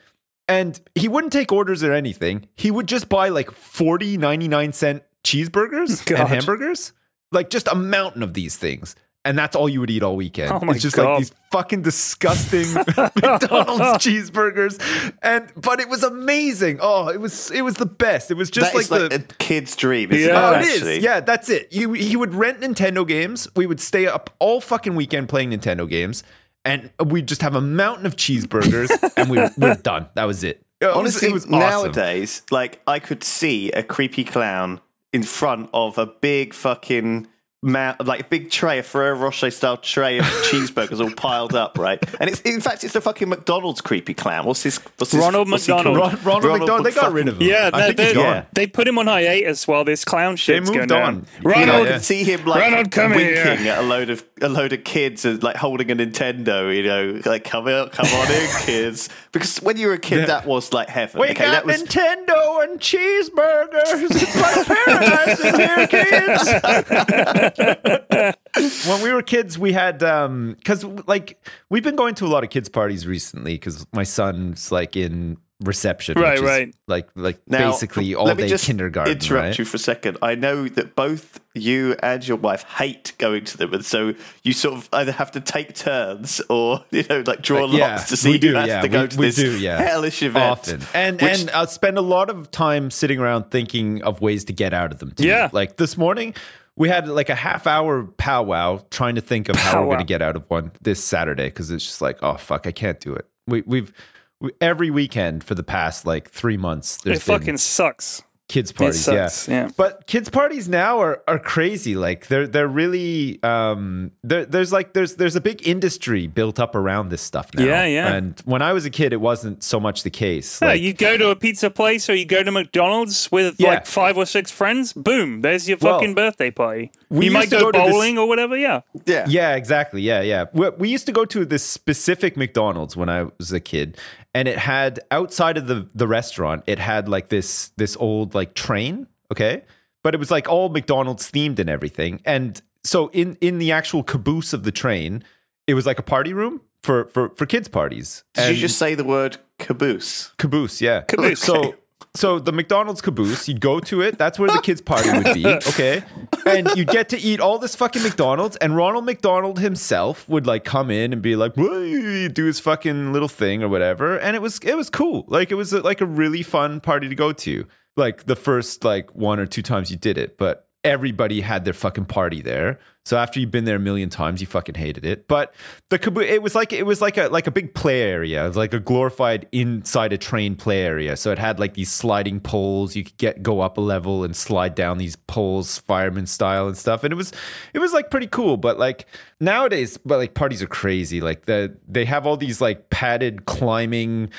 And he wouldn't take orders or anything. He would just buy like 40, 99 cent cheeseburgers God. and hamburgers, like just a mountain of these things. And that's all you would eat all weekend. Oh it's just God. like these fucking disgusting McDonald's cheeseburgers. And but it was amazing. Oh, it was it was the best. It was just like like, the a kid's dream, Yeah. Oh, it? it is. Yeah, that's it. You, he would rent Nintendo games. We would stay up all fucking weekend playing Nintendo games, and we'd just have a mountain of cheeseburgers, and we, we're done. That was it. It was- Honestly, it was awesome. nowadays, like I could see a creepy clown in front of a big fucking ma- like a big tray, a Ferrero Rocher style tray of cheeseburgers all piled up, right? And it's in fact it's a fucking McDonald's creepy clown. What's his? What's his Ronald what's McDonald. called? Ron- Ronald, McDonald, they got rid of him. Yeah, I no, think he's they, gone. Yeah. they put him on hiatus while this clown shit's moved going on. down. Yeah, You Ronald, can see him like Ronald, come winking here. at a load of a load of kids and like holding a Nintendo. You know, like come out, come on in, kids. Because when you were a kid, that was like heaven. We okay, got that was Nintendo and cheeseburgers. It's like paradise in here, kids. when we were kids, we had um because like we've been going to a lot of kids parties recently because my son's like in reception, Right, which is right. like like Now, basically all let me day just kindergarten. Interrupt right? you for a second. I know that both you and your wife hate going to them, and so you sort of either have to take turns or you know, like draw Uh, yeah, lots to see do, who has yeah, to go we- to we this do, yeah. hellish event. often and which- and I'll spend a lot of time sitting around thinking of ways to get out of them. Too. Yeah. like this morning we had like a half hour powwow trying to think of how we're going to get out of one this Saturday because it's just like oh fuck I can't do it. We we've we, every weekend for the past like three months there's It been fucking sucks. Kids parties yeah. sucks, yeah. but kids parties now are, are crazy like they're they're really um there, there's like there's there's a big industry built up around this stuff now Yeah, yeah. and when i was a kid it wasn't so much the case Yeah, like, you go to a pizza place or you go to McDonald's with Yeah. like five or six friends. Boom, there's your Well, fucking birthday party. we You might go, go to this- bowling or whatever. Yeah, yeah, Yeah, exactly. Yeah, yeah. We, we used to go to this specific McDonald's when I was a kid, and it had outside of the the restaurant, it had like this this old like train. Okay, but it was like all McDonald's themed and everything. And so in in the actual caboose of the train, it was like a party room for for for kids parties. Did And- you just say the word caboose? Caboose, yeah. Caboose. So so the McDonald's caboose, you'd go to it. That's where the kids' party would be. Okay. And you'd get to eat all this fucking McDonald's. And Ronald McDonald himself would like come in and be like, do his fucking little thing or whatever. And it was it was cool. Like it was a, like a really fun party to go to. Like the first like one or two times you did it, but everybody had their fucking party there. So after you've been there a million times, you fucking hated it. But the it was like it was like a like a big play area, like a glorified inside a train play area. So it had like these sliding poles. You could get go up a level and slide down these poles, fireman style and stuff. And it was it was like pretty cool. But like nowadays, but like parties are crazy. Like the they have all these like padded climbing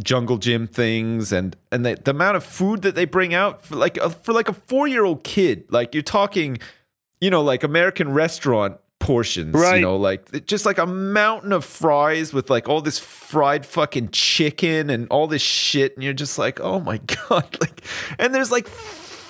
jungle gym things and and the, the amount of food that they bring out for like a, for like a four year old kid like you're talking you know like american restaurant portions Right. you know like just like a mountain of fries with like all this fried fucking chicken and all this shit and you're just like oh my god like and there's like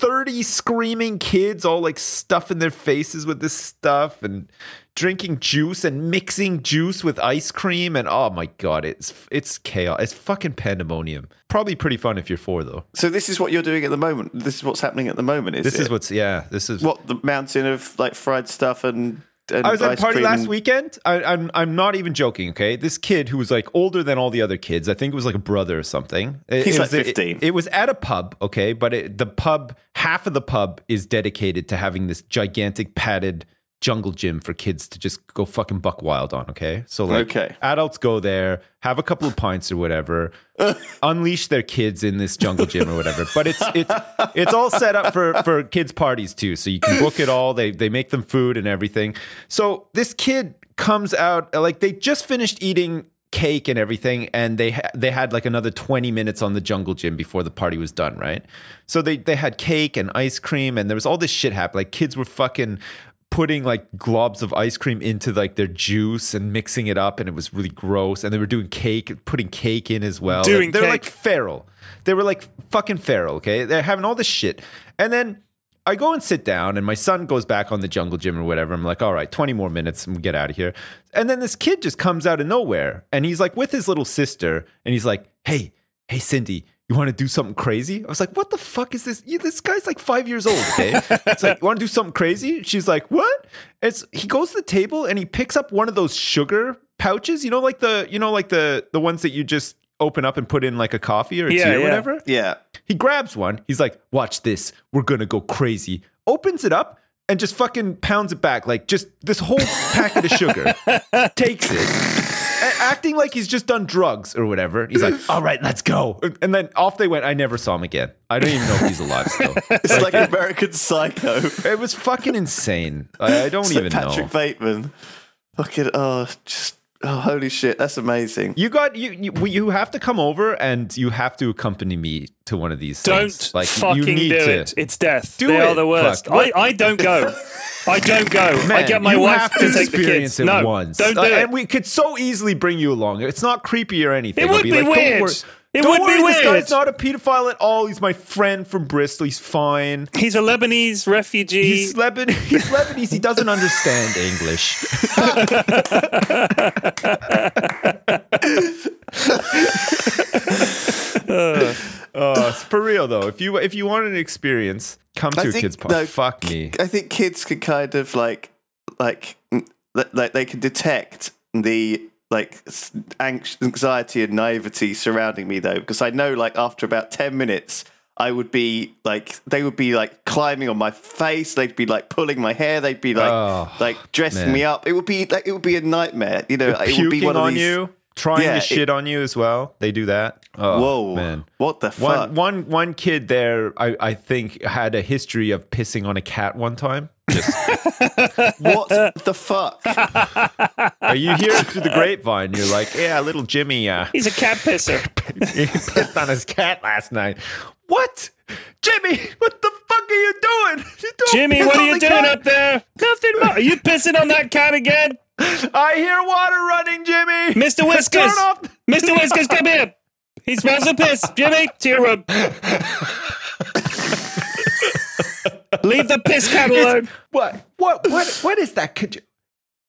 30 screaming kids all like stuffing their faces with this stuff and drinking juice and mixing juice with ice cream and oh my god it's it's chaos it's fucking pandemonium probably pretty fun if you're four though So this is what you're doing at the moment. This is what's happening at the moment. Is this is what's yeah this is what the mountain of like fried stuff and. I was at a party last weekend. I, I'm I'm not even joking. Okay, this kid who was like older than all the other kids. I think it was like a brother or something. It- He's it like was- it- 15. It, was at a pub. Okay, but it, the pub half of the pub is dedicated to having this gigantic padded jungle gym for kids to just go fucking buck wild on. Okay, so like Okay. adults go there, have a couple of pints or whatever, unleash their kids in this jungle gym or whatever. But it's it's it's all set up for for kids parties too, so you can book it all. They they make them food and everything. So this kid comes out like they just finished eating cake and everything and they ha- they had like another 20 minutes on the jungle gym before the party was done right so they they had cake and ice cream and there was all this shit happening like kids were fucking putting like globs of ice cream into like their juice and mixing it up and it was really gross and they were doing cake putting cake in as well. Doing they're, they're like feral. They were like fucking feral okay? They're having all this shit. And then I go and sit down, and my son goes back on the jungle gym or whatever. I'm like, all right, 20 more minutes and we get out of here. And then this kid just comes out of nowhere, and he's like with his little sister, and he's like, hey, hey, Cindy, you want to do something crazy? I was like, what the fuck is this? You, this guy's like five years old, okay? it's like, you want to do something crazy? She's like, what? It's he goes to the table and he picks up one of those sugar pouches, you know, like the, you know, like the the ones that you just open up and put in like a coffee or a Yeah, tea or yeah. whatever. Yeah. He grabs one. He's like, "Watch this. We're gonna go crazy." Opens it up and just fucking pounds it back, like just this whole packet of sugar. Takes it, a- acting like he's just done drugs or whatever. He's like, "All right, let's go." And then off they went. I never saw him again. I don't even know if he's alive still. It's like American Psycho. It was fucking insane. I, I don't It's like even Patrick know. Bateman. Fucking oh, just oh, holy shit, that's amazing. You got you, you. You have to come over and you have to accompany me to one of these. Don't things. Like fucking you need do to. it. It's death. Do they it. are the worst. Fuck. I, I don't go. I don't go. I get my you wife have to, take the experience kids. it no, once. don't do Uh, it. And we could so easily bring you along. It's not creepy or anything. It would be like, don't weird. Worry- It don't would be worry, This guy's not a pedophile at all. He's my friend from Bristol. He's fine. He's a Lebanese refugee. He's Lebanese. He's Lebanese. He doesn't understand English. Oh, it's for real though. If you if you want an experience, come I to a think- kids party. no, Fuck me. I think kids could kind of like like like like they can detect the like anxiety and naivety surrounding me though because I know like after about 10 minutes I would be like they would be like climbing on my face they'd be like pulling my hair they'd be like Oh, like dressing man. me up it would be like it would be a nightmare you know it would be one of on these you, trying Yeah, to it- shit on you as well. They do that. Oh, whoa man. what the fuck One, one, one kid there, I, I think, had a history of pissing on a cat one time. Just, what the fuck Are you hear it through the grapevine. You're like, yeah, little Jimmy, uh, He's a cat pisser. he pissed on his cat last night. What? Jimmy, what the fuck are you doing? You Jimmy, what are you doing cat. up there? Nothing. Mo- are you pissing on that cat again, I hear water running, Jimmy. Mister Whiskers? Turn off. Mister Whiskers, come here. He smells of piss. Jimmy, to your room. Leave the piss cat alone. What? What? What? What is that? Could you?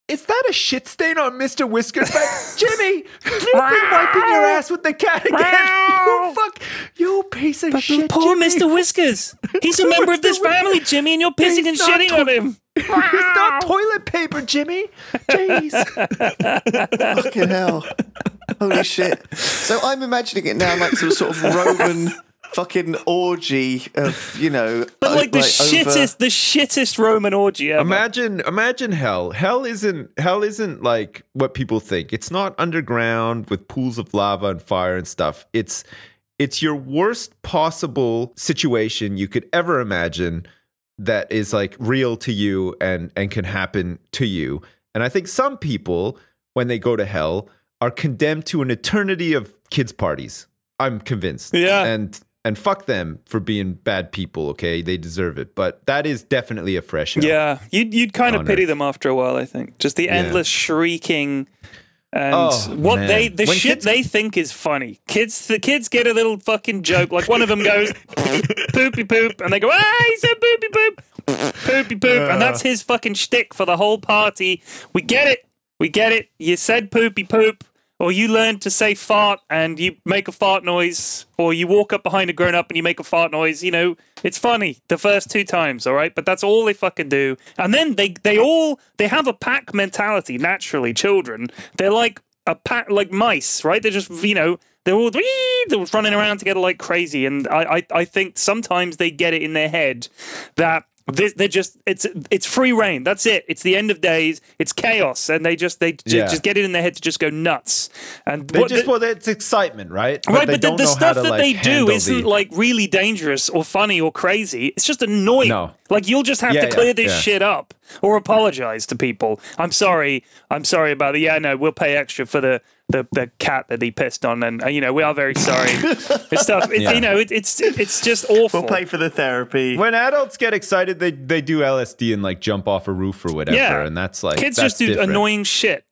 Is that a shit stain on Mr. Whiskers' back? Jimmy, you've been wiping your ass with the cat again. you fuck, you piece of shit. Poor Jimmy. Mr. Whiskers. He's a member of this family, Jimmy, and you're pissing and He's not shitting to- on him. It's not toilet paper, Jimmy. Jeez. Fucking hell. Holy shit. So I'm imagining it now like some sort of Roman fucking orgy of, you know. But o- like the over- shittest, the shittest Roman orgy ever. Imagine, imagine hell. Hell isn't hell isn't like what people think. It's not underground with pools of lava and fire and stuff. It's it's your worst possible situation you could ever imagine that is like real to you and and can happen to you. And I think some people when they go to hell are condemned to an eternity of kids parties. I'm convinced. Yeah. And and fuck them for being bad people, okay? They deserve it. But that is definitely a fresh hell. Yeah, you'd you'd kind of pity Earth. them after a while. I think just the endless shrieking and Oh, what man. they the When shit kids- they think is funny. Kids, the kids get a little fucking joke. Like one of them goes poopy poop, and they go, "Ah, he said poopy poop, poopy poop," and that's his fucking shtick for the whole party. We get it, we get it. You said poopy poop. Or you learn to say fart and you make a fart noise, or you walk up behind a grown up and you make a fart noise. You know, it's funny the first two times, all right? But that's all they fucking do. And then they they all they have a pack mentality naturally. Children, they're like a pack like mice, right? They're just you know They're all they're running around together like crazy, and I, I, I think sometimes they get it in their head that this, they're just it's it's free reign. That's it. It's the end of days. It's chaos, and they just they ju- Yeah. just get it in their head to just go nuts. And They what just the- well, it's excitement, right? right, they but the, don't the know how stuff to, that like, they do handle isn't the- like really dangerous or funny or crazy. It's just annoying. No. Like you'll just have Yeah, to yeah, clear this yeah. shit up or apologize to people. I'm sorry. I'm sorry about it. Yeah, no, we'll pay extra for the the, the cat that he pissed on, and uh, you know we are very sorry. it's stuff. It's, Yeah. You know, it, it's it's just awful. We'll pay for the therapy. when adults get excited, they they do LSD and like jump off a roof or whatever, Yeah. and that's like kids that's just do different. annoying shit.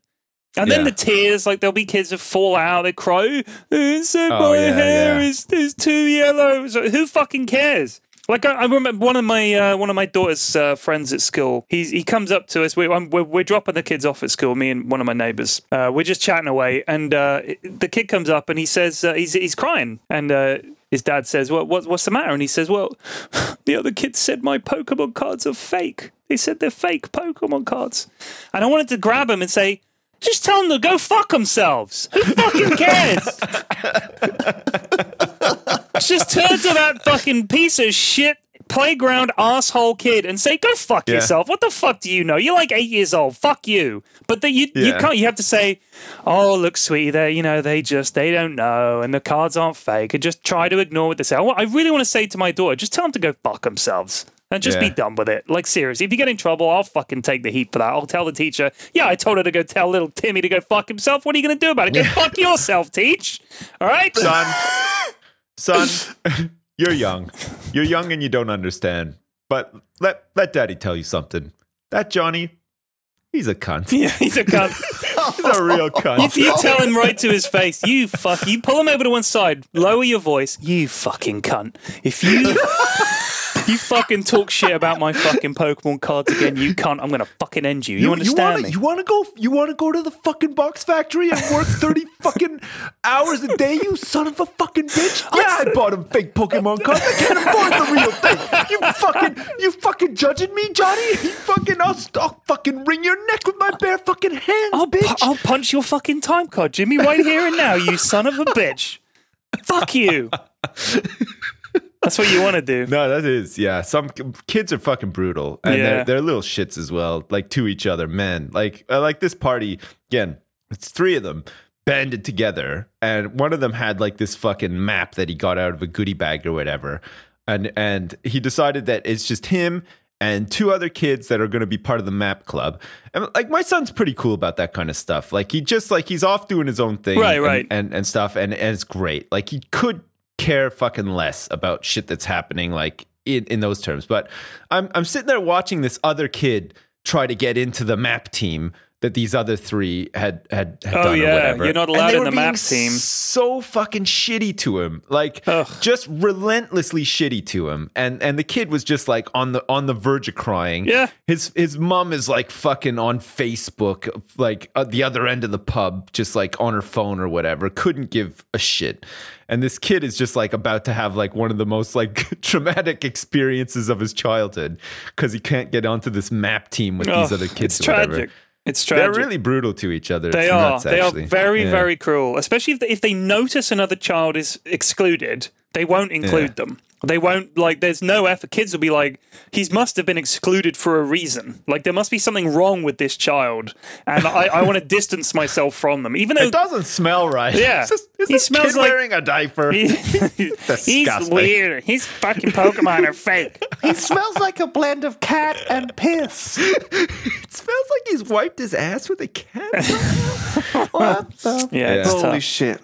And then the tears, like there'll be kids that fall out, they cry, "Uh, so Oh, my yeah, hair yeah. is, is too yellow. So who fucking cares? Like I, I remember one of my uh, one of my daughter's uh, friends at school. He's he comes up to us. We're, I'm- we're we're dropping the kids off at school. Me and one of my neighbours. Uh, we're just chatting away, and uh, the kid comes up and he says uh, he's he's crying, and uh, his dad says, "Well, what, what's the matter?" And he says, "Well, the other kids said my Pokemon cards are fake. They said they're fake Pokemon cards." And I wanted to grab him and say, "Just tell them to go fuck themselves. Who fucking cares?" Just turn to that fucking piece of shit playground asshole kid and say, "Go fuck Yeah. yourself." What the fuck do you know? You're like eight years old. Fuck you. But then you you can't. You have to say, "Oh, look, sweetie, they you know they just they don't know, and the cards aren't fake." And just try to ignore what they say. I, I really want to say to my daughter, just tell them to go fuck themselves. And just be done with it. Like seriously, if you get in trouble, I'll fucking take the heat for that. I'll tell the teacher, yeah, I told her to go tell little Timmy to go fuck himself. What are you gonna do about it? Go fuck yourself, teach. All right. son, son, you're young. You're young and you don't understand. But let let daddy tell you something. That Johnny, he's a cunt. Yeah, he's a cunt. He's a real cunt. If you tell him right to his face, you fuck, you pull him over to one side, lower your voice, you fucking cunt. If you you fucking talk shit about my fucking Pokemon cards again, you cunt, I'm gonna fucking end you. You, understand wanna, me? You want to go? You want to go to the fucking box factory and work thirty fucking hours a day? You son of a fucking bitch! Yeah, I bought him fake Pokemon cards. I can't afford the real thing. You fucking, you fucking judging me, Johnny? You fucking, I'll, I'll fucking wring your neck with my bare fucking hands, I'll, pu- bitch. I'll punch your fucking time card, Jimmy, right here and now, you son of a bitch. Fuck you. That's what you want to do. No, that is yeah. Some kids are fucking brutal, and Yeah. they're they're little shits as well. Like to each other, men. Like uh, like this party again. It's three of them banded together, and one of them had like this fucking map that he got out of a goodie bag or whatever, and and he decided that it's just him and two other kids that are going to be part of the map club. And like my son's pretty cool about that kind of stuff. Like he just like he's off doing his own thing, Right, and- right. and and stuff, and, and it's great. Like he could care fucking less about shit that's happening like in, in those terms. But I'm I'm sitting there watching this other kid try to get into the map team that these other three had had, had Oh, done yeah. or whatever. You're not And allowed they in were the map being team. So fucking shitty to him, like Ugh. just relentlessly shitty to him. And and the kid was just like on the on the verge of crying. Yeah. His his mom is like fucking on Facebook, like at the other end of the pub, just like on her phone or whatever. Couldn't give a shit. And this kid is just like about to have like one of the most like traumatic experiences of his childhood because he can't get onto this map team with these Oh, other kids. It's or whatever. Tragic. It's They're really brutal to each other. They It's are. nuts, they are very, Yeah. very cruel. Especially if they, if they notice another child is excluded, they won't include them. They won't like. There's no effort. Kids will be like, "He must have been excluded for a reason. Like there must be something wrong with this child, and I, I want to distance myself from them, even though It doesn't smell right. Yeah. Is this, is He this smells kid like- wearing a diaper? he- Disgusting. he's weird. His fucking Pokemon are fake. He smells like a blend of cat and piss. It smells like he's wiped his ass with a cat. What the? Yeah, it's Holy tough. shit.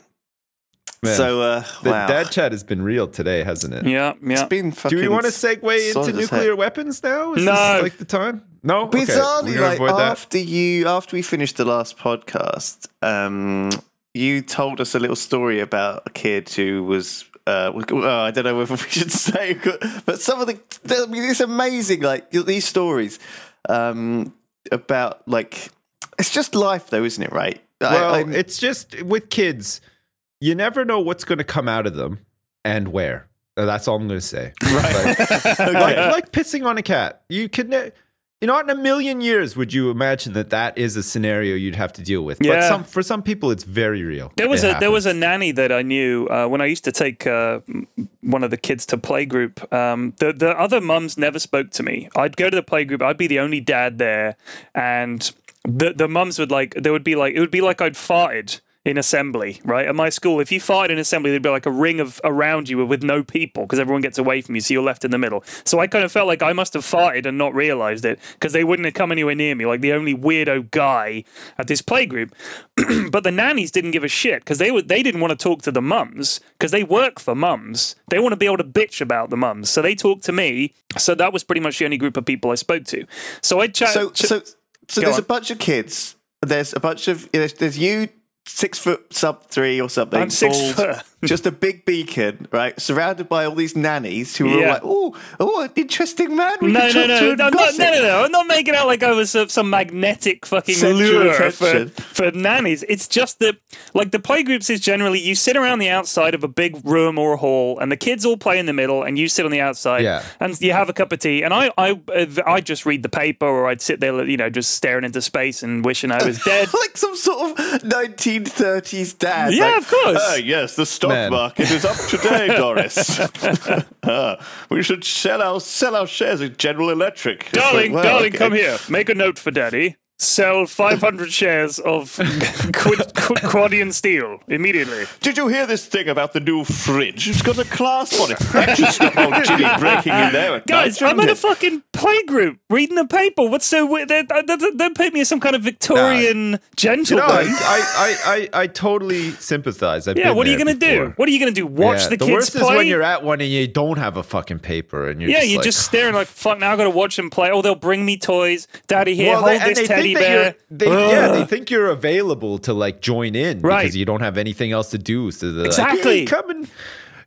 Man, So, uh, the wow. dad chat has been real today, hasn't it? Yeah, yeah. it's been fun. Do fucking. we want to segue into nuclear heck. weapons now? Is No. this like the time? No. Okay, Bizarrely, we're like avoid that. after you, after we finished the last podcast, um, you told us a little story about a kid who was. Uh, well, I don't know whether we should say, but some of the, I mean, it's amazing. Like these stories um, about like it's just life, though, isn't it? Right? Well, I'm- it's just with kids, you never know what's going to come out of them and where. Uh, That's all I'm going to say. Right. like, like pissing on a cat. You can. Ne- not in a million years would you imagine that that is a scenario you'd have to deal with. But Yeah. some, for some people, it's very real. There was It a there was a nanny that I knew uh, when I used to take uh, one of the kids to playgroup. Um, the the other mums never spoke to me. I'd go to the playgroup. I'd be the only dad there, and the the mums would like there would be like it would be like I'd farted in assembly, right? At my school, if you farted in assembly, there'd be like a ring of around you with no people because everyone gets away from you, so you're left in the middle. So I kind of felt like I must have farted and not realized it because they wouldn't have come anywhere near me, like the only weirdo guy at this playgroup. but the nannies didn't give a shit because they were they didn't want to talk to the mums because they work for mums. They want to be able to bitch about the mums, so they talked to me. So that was pretty much the only group of people I spoke to. So I chat. So, so, so Go there's on. a bunch of kids. There's a bunch of there's, there's you six foot sub three or something. I'm six foot. just a big beacon, right? Surrounded by all these nannies who are all Yeah. like, "Oh, oh, an interesting man." We no, can no, talk no, to no, and no, no, no, no. I'm not making out like I was some, some magnetic fucking Sexual lure for, attraction. for nannies. It's just that, like, the play groups is generally you sit around the outside of a big room or a hall, and the kids all play in the middle, and you sit on the outside, Yeah. and you have a cup of tea. And I, I, uh, I'd just read the paper, or I'd sit there, you know, just staring into space and wishing I was dead. like some sort of 1930s dad. Yeah, like, of course. "Ah, yes, the stock Man. market is up today, Doris. Ah, we should sell our sell our shares in General Electric. Darling, darling, come here. Make a note for daddy. Sell 500 shares of Quid, Quid, Quadian Steel immediately. Did you hear this thing about the new fridge? It's got a clasp on it. That should stop old Jimmy breaking in there at Guys, night, I'm in a shouldn't fucking playgroup reading the paper. What's so weird? They, they, they, they paint me as some kind of Victorian You gentleman. know, I, I, I, I totally sympathize. I've yeah, been what are you gonna do? What are you gonna do? Watch Yeah, the the kids worst play? is when you're at one and you don't have a fucking paper and you're yeah, just you're like, just staring like fuck. Now I've gotta watch them play. Oh, they'll bring me toys. Daddy, here, Well, hold they, this they teddy bear. they, yeah, they think you're available to like join in Right. because you don't have anything else to do. So Exactly. like, hey, come and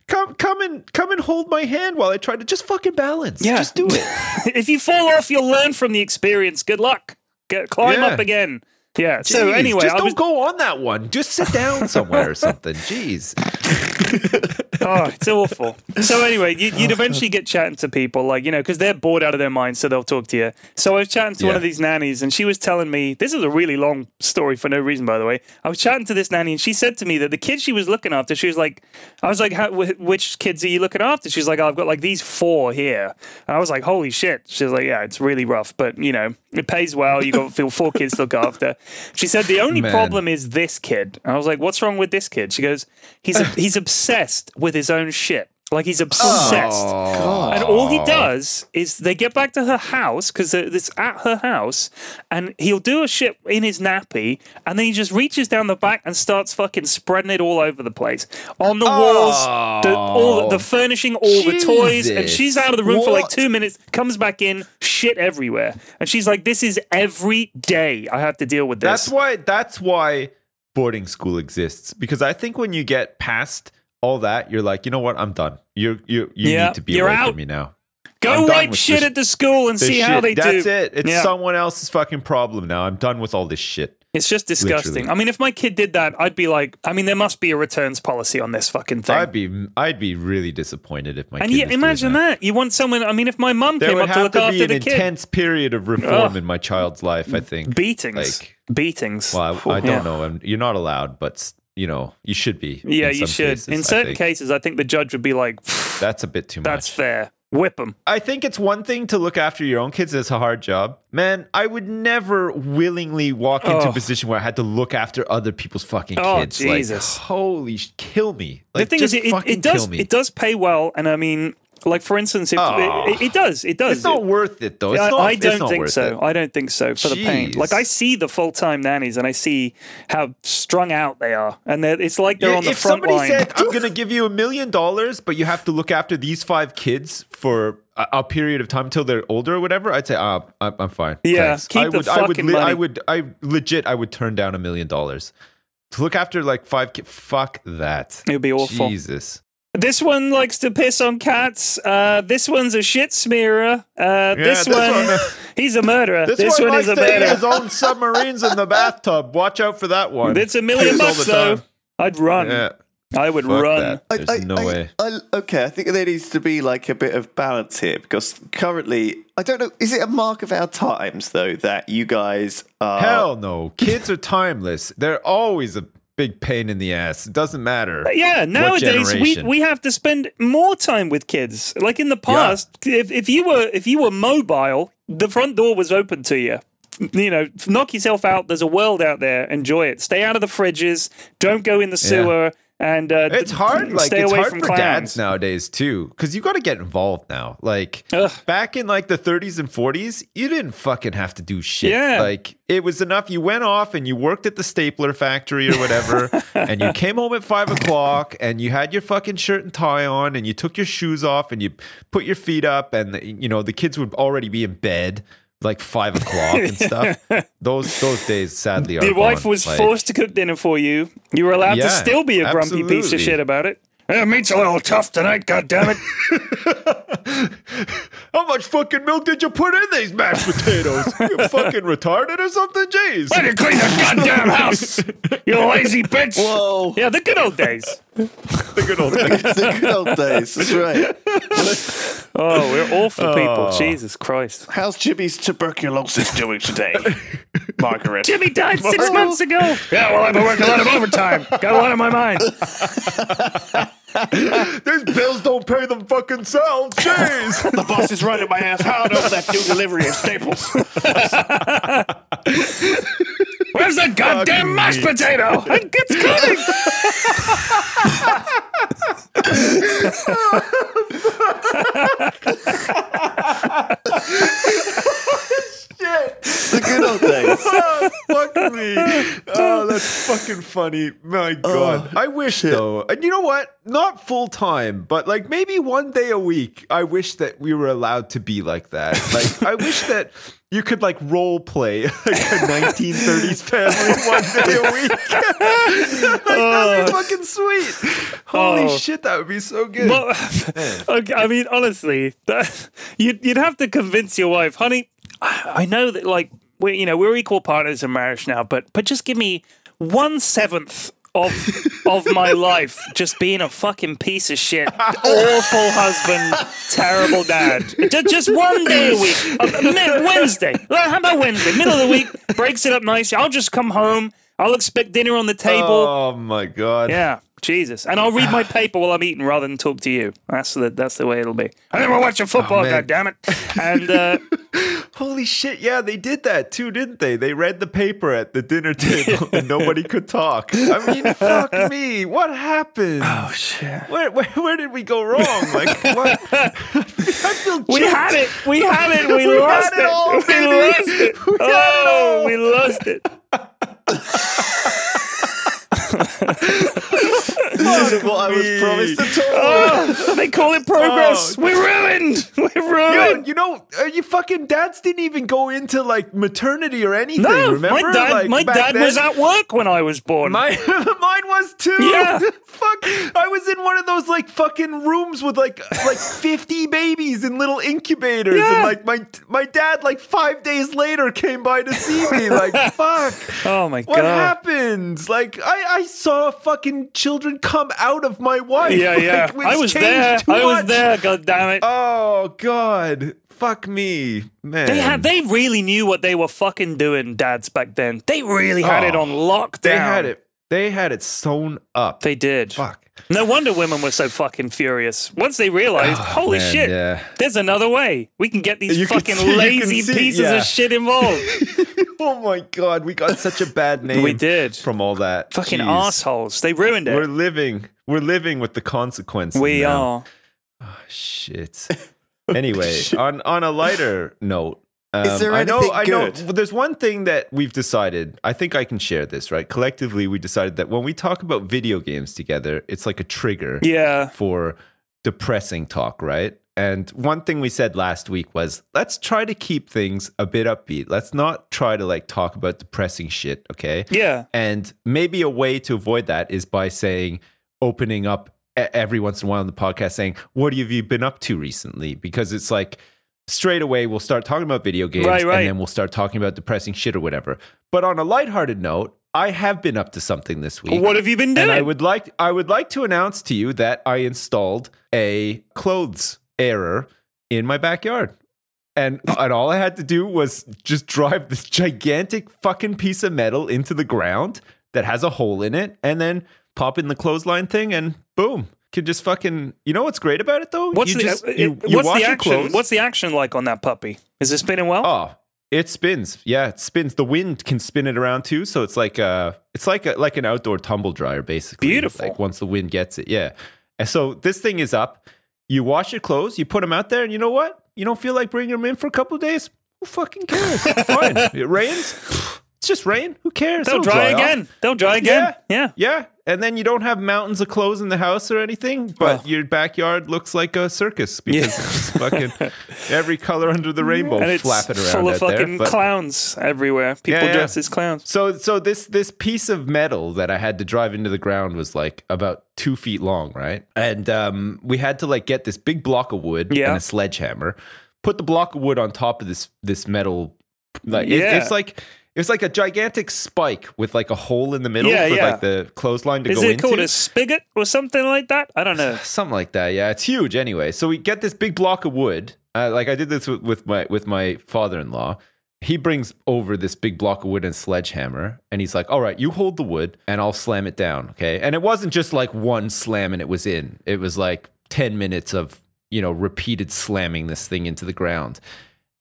come, come and come and hold my hand while I try to just fucking balance. Yeah. just do it. if you fall off, you'll learn from the experience. Good luck. Get climb Yeah. up again. Yeah. so anyway, just I don't was, go on that one. Just sit down somewhere or something. Jeez. oh, it's awful. So anyway, you, you'd eventually get chatting to people, like you know, because they're bored out of their minds, so they'll talk to you. So I was chatting to one of these nannies, and she was telling me this is a really long story for no reason, by the way. I was chatting to this nanny, and she said to me that the kids she was looking after, she was like, I was like, which kids are you looking after? She's like, oh, I've got like these four here, and I was like, holy shit. She's like, yeah, it's really rough, but you know, it pays well. You got feel four kids to look after. She said the only Man. problem is this kid. And I was like, what's wrong with this kid? She goes, he's he's obsessed with his own shit. Like he's obsessed. Oh, and all he does is they get back to her house because it's at her house, and he'll do a shit in his nappy, and then he just reaches down the back and starts fucking spreading it all over the place on the walls, the, all the, the oh. furnishing, all the toys, and she's out of the room for like two minutes, comes back in, shit everywhere, and she's like, "This is every day I have to deal with this." That's why. That's why boarding school exists because I think when you get past all that, you're like, you know what? I'm done. You you you Yeah, need to be away out. from me now. Go wipe shit this- at the school and see how shit- they do. That's it. It's Yeah. someone else's fucking problem now. I'm done with all this shit. It's just disgusting. Literally. I mean, if my kid did that, I'd be like, I mean, there must be a returns policy on this fucking thing. I'd be I'd be really disappointed if my and kid imagine that. that. You want someone, I mean, if my mum There came up to have look to after be an the kid. intense period of reform in my child's life. I think Beatings. Like, Beatings. well, I, I don't Yeah. know. You're not allowed, but you know, you should be. yeah, you should. cases, In certain think. cases, I think the judge would be like, that's a bit too much." that's fair. Whip them. I think it's one thing to look after your own kids. It's a hard job. Man, I would never willingly walk into Oh. a position where I had to look after other people's fucking Oh, kids. Jesus. Like, holy, sh- kill me. Like, the thing is, it, it, does it does pay well, and I mean, like for instance, if Oh. it, it does, it does. It's not worth it though. It's I, not, I don't think so. it. I don't think so for the pain. Like I see the full time nannies and I see how strung out they are, and it's like they're Yeah, on the front line. if somebody said, "I'm going to give you a million dollars, but you have to look after these five kids for a, a period of time until they're older or whatever," I'd say, "Ah, I'm, I'm fine." Yeah, Thanks." keep I the would, I would, fucking li- I would, I legit, I would turn down a million dollars to look after like five kids. Fuck that. It would be awful. Jesus. This one likes to piss on cats. Uh, this one's a shit smearer. Uh, this, this one, one, he's a murderer. This, This, one, one, is likes a to eat murderer. his own submarines in the bathtub. Watch out for that one. It's a million Piss all bucks the though. time. I'd run. Yeah. I would Fuck run. that. I- There's I- no I- way. I- okay, I think there needs to be like a bit of balance here because currently, I don't know. Is it a mark of our times though that you guys are? Hell no. Kids are timeless. They're always a big pain in the ass. It doesn't matter. Uh, yeah, nowadays we, we have to spend more time with kids. Like in the past, if, if you were if you were mobile, the front door was open to you. You know, knock yourself out. There's a world out there. Enjoy it. Stay out of the fridges. Don't go in the sewer. And uh, It's hard. Like it's hard for clowns. dads nowadays too, because you got to get involved now. Like Ugh. back in like the 30s and 40s, you didn't fucking have to do shit. Yeah. Like it was enough. You went off and you worked at the stapler factory or whatever, and you came home at five o'clock and you had your fucking shirt and tie on and you took your shoes off and you put your feet up and you know the kids would already be in bed like five o'clock and stuff. Those those days sadly are Your wife gone. was Like, forced to cook dinner for you. You were allowed Yeah, to still be a grumpy piece of shit about it. Yeah, meat's a little tough tonight. God damn it! How much fucking milk did you put in these mashed potatoes? you fucking retarded or something? Jeez. Why did you clean the goddamn house? You lazy bitch! Whoa, Yeah, the good old days. The good old days. the good old days. That's right. Oh, we're awful people. Oh. Jesus Christ. How's Jimmy's tuberculosis doing today, Margaret? Jimmy died six months ago. Yeah, well, I've been working a lot of overtime. Got a lot on my mind. These bills don't pay them fucking selves. Jeez. The boss is running my ass hard over that new delivery of Staples. Where's the goddamn mashed potato? It's coming. The good old days. oh, fuck me. Oh, that's fucking funny. My God. I wish, though. And you know what? Not full time, but like maybe one day a week. I wish that we were allowed to be like that. Like, I wish that you could like role play like a 1930s family one day a week. like, that'd be oh. fucking sweet. Holy Oh. shit, that would be so good. Well, okay, I mean, honestly, that, you'd you'd have to convince your wife, honey. I I know that like we, you know, we're equal partners in marriage now, but but just give me one seventh of of my life just being a fucking piece of shit, awful husband, terrible dad. Just, one day a week, uh, mi- Wednesday. How about Wednesday? Middle of the week, breaks it up nicely. I'll just come home. I'll expect dinner on the table. oh my God. Yeah, Jesus. And I'll read my paper while I'm eating rather than talk to you. That's the that's the way it'll be. And then we're watching football, man. God damn it. And uh, Holy shit, yeah, they did that too, didn't they? They read the paper at the dinner table and nobody could talk. I mean, fuck me. What happened? Oh shit. Where, where where did we go wrong? Like what? We had it. We had it. We, We lost had it all, We baby. lost it. We it oh, all. we lost it. This isn't what I was promised at all. Oh, they call it progress. Oh. We're ruined. We're ruined. you know, uh, you fucking dads didn't even go into like maternity or anything. no, remember? my dad. Like, my dad then? was at work when I was born. My mine was too. Yeah. Fuck. I was in one of those like fucking rooms with like like 50 babies in little incubators Yeah. and like my my dad like 5 days later came by to see me like fuck. oh my What god. What happened? Like I I saw fucking children come out of my wife. Yeah, yeah. Like, I was there. I was there. God damn it. Oh god. Fuck me. Man. They had. They really knew what they were fucking doing, dads back then. They really had oh. it Oh, on lockdown. they had it. They had it sewn up. They did. Fuck. No wonder women were so fucking furious once they realized, oh, holy man, shit, yeah. there's another way. We can get these You fucking see- lazy see- pieces yeah. of shit involved. Oh my god, we got such a bad name. We did. from all that. fucking Jeez. assholes. They ruined it. We're living. We're living with the consequences. we now. are. Ah, shit. Anyway, on on a lighter note, um, Is there I know, anything I know. good? well, There's one thing that we've decided. I think I can share this. Right, collectively, we decided that when we talk about video games together, it's like a trigger Yeah. for depressing talk, right? And one thing we said last week was let's try to keep things a bit upbeat. Let's not try to like talk about depressing shit, okay? Yeah. And maybe a way to avoid that is by saying, opening up every once in a while on the podcast, saying, What have you been up to recently? Because it's like straight away we'll start talking about video games Right, right. and then we'll start talking about depressing shit or whatever. But on a lighthearted note, I have been up to something this week. What have you been doing? And I would like I would like to announce to you that I installed a clothes airer in my backyard. And and all I had to do was just drive this gigantic fucking piece of metal into the ground that has a hole in it and then pop in the clothesline thing and boom. Can just fucking you know what's great about it though? what's you the just, uh, you, it- you what's wash the your action? clothes. What's the action like on that puppy? Is it spinning well? Oh, it spins. Yeah, it spins. The wind can spin it around too, so it's like uh it's like a, like an outdoor tumble dryer basically. Beautiful. Like once the wind gets it, yeah. And so this thing is up. You wash your clothes, you put them out there, and you know what? You don't feel like bringing them in for a couple of days. Who fucking cares? Fine. It rains. It's just rain. Who cares? They'll It'll dry, off. again. They'll dry again. Yeah. Yeah, and then you don't have mountains of clothes in the house or anything, but Oh. your backyard looks like a circus because it's fucking every color under the rainbow And it's flapping around full of out there. fucking but- clowns everywhere. People yeah. dressed as clowns. so, so this this piece of metal that I had to drive into the ground was like about two feet long, right? And um, we had to like get this big block of wood Yeah. and a sledgehammer, put the block of wood on top of this this metal. Like it- it's like. It's like a gigantic spike with like a hole in the middle Yeah, for yeah. like the clothesline to Is go into. Is it called a spigot or something like that? I don't know. something like that yeah it's huge anyway so we get this big block of wood uh, like i did this with, with my with my father-in-law he brings over this big block of wood and sledgehammer and he's like all right you hold the wood and i'll slam it down okay and it wasn't just like one slam and it was in it was like 10 minutes of you know repeated slamming this thing into the ground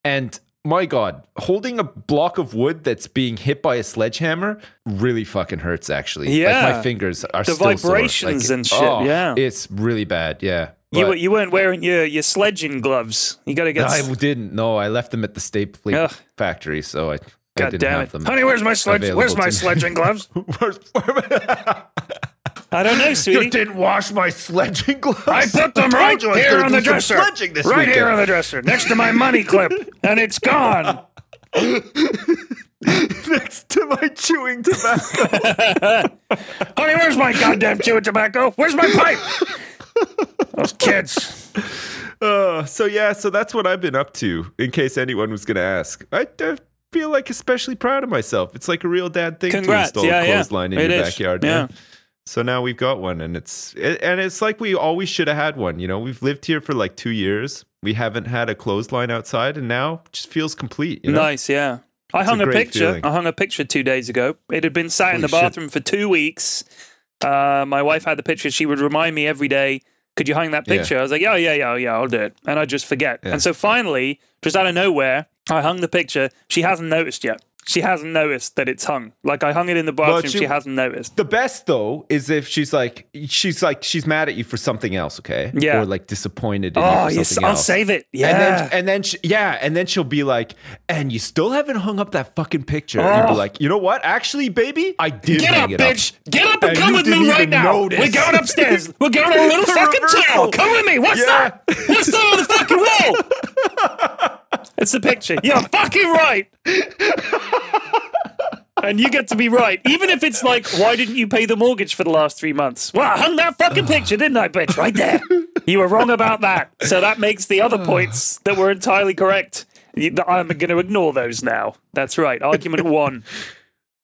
and my god holding a block of wood that's being hit by a sledgehammer really fucking hurts actually like Yeah. my fingers are The vibrations Like, and shit, oh, yeah. it's really bad yeah You, But you weren't wearing your, your sledging gloves. You got to get. I didn't no I left them at the stapling Ugh. factory so I, I God didn't damn have it, them honey! Where's my sledge? Where's my sledging gloves? Where's- I don't know, sweetie. you didn't wash my sledging gloves I put them right you I was here on the dresser. sledging this right here on the dresser, next to my money clip, and it's gone. next to my chewing tobacco Honey, where's my goddamn chewing tobacco? Where's my pipe? Those kids. Uh, so yeah, so that's what I've been up to. In case anyone was going to ask, I, I feel like especially proud of myself. It's like a real dad thing Congrats. to install Yeah, a yeah. clothesline in It your is. backyard. Yeah. man. So now we've got one, and it's it, and it's like we always should have had one. You know, we've lived here for like two years. We haven't had a clothesline outside, and now it just feels complete. You know? Nice, yeah. I It's hung a a, picture. feeling. I hung a picture two days ago. It had been sat in Holy the shit. bathroom for two weeks. Uh, my wife had the picture. She would remind me every day, "Could you hang that Yeah. picture?" I was like, "Yeah, yeah, yeah, yeah, I'll do it," and I just forget. Yeah. And so finally, just out of nowhere, I hung the picture. She hasn't noticed yet. She hasn't noticed that it's hung. Like I hung it in the bathroom. she- she hasn't noticed. The best though is if she's like she's like she's mad at you for something else, okay? Yeah. Or like disappointed in Oh, you yes, I'll else. save it. Yeah. And then, and then, she, yeah, and then she'll be like, "And you still haven't hung up that fucking picture." And you'll be Oh. like, "You know what? Actually, baby, I did Get up, it bitch! Get up and, And come with me right now. notice. We're going upstairs. We're going to a little fucking reversal. Come with me. What's Yeah. that? What's that on the fucking wall? it's the picture. You're fucking right. And you get to be right, even if it's like, why didn't you pay the mortgage for the last three months? Well, I hung that fucking picture, didn't I, bitch? Right there. You were wrong about that. So that makes the other points that were entirely correct. You- I'm going to ignore those now. That's right. Argument one.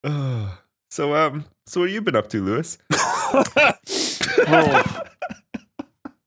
so, um, so what have you been up to, Lewis?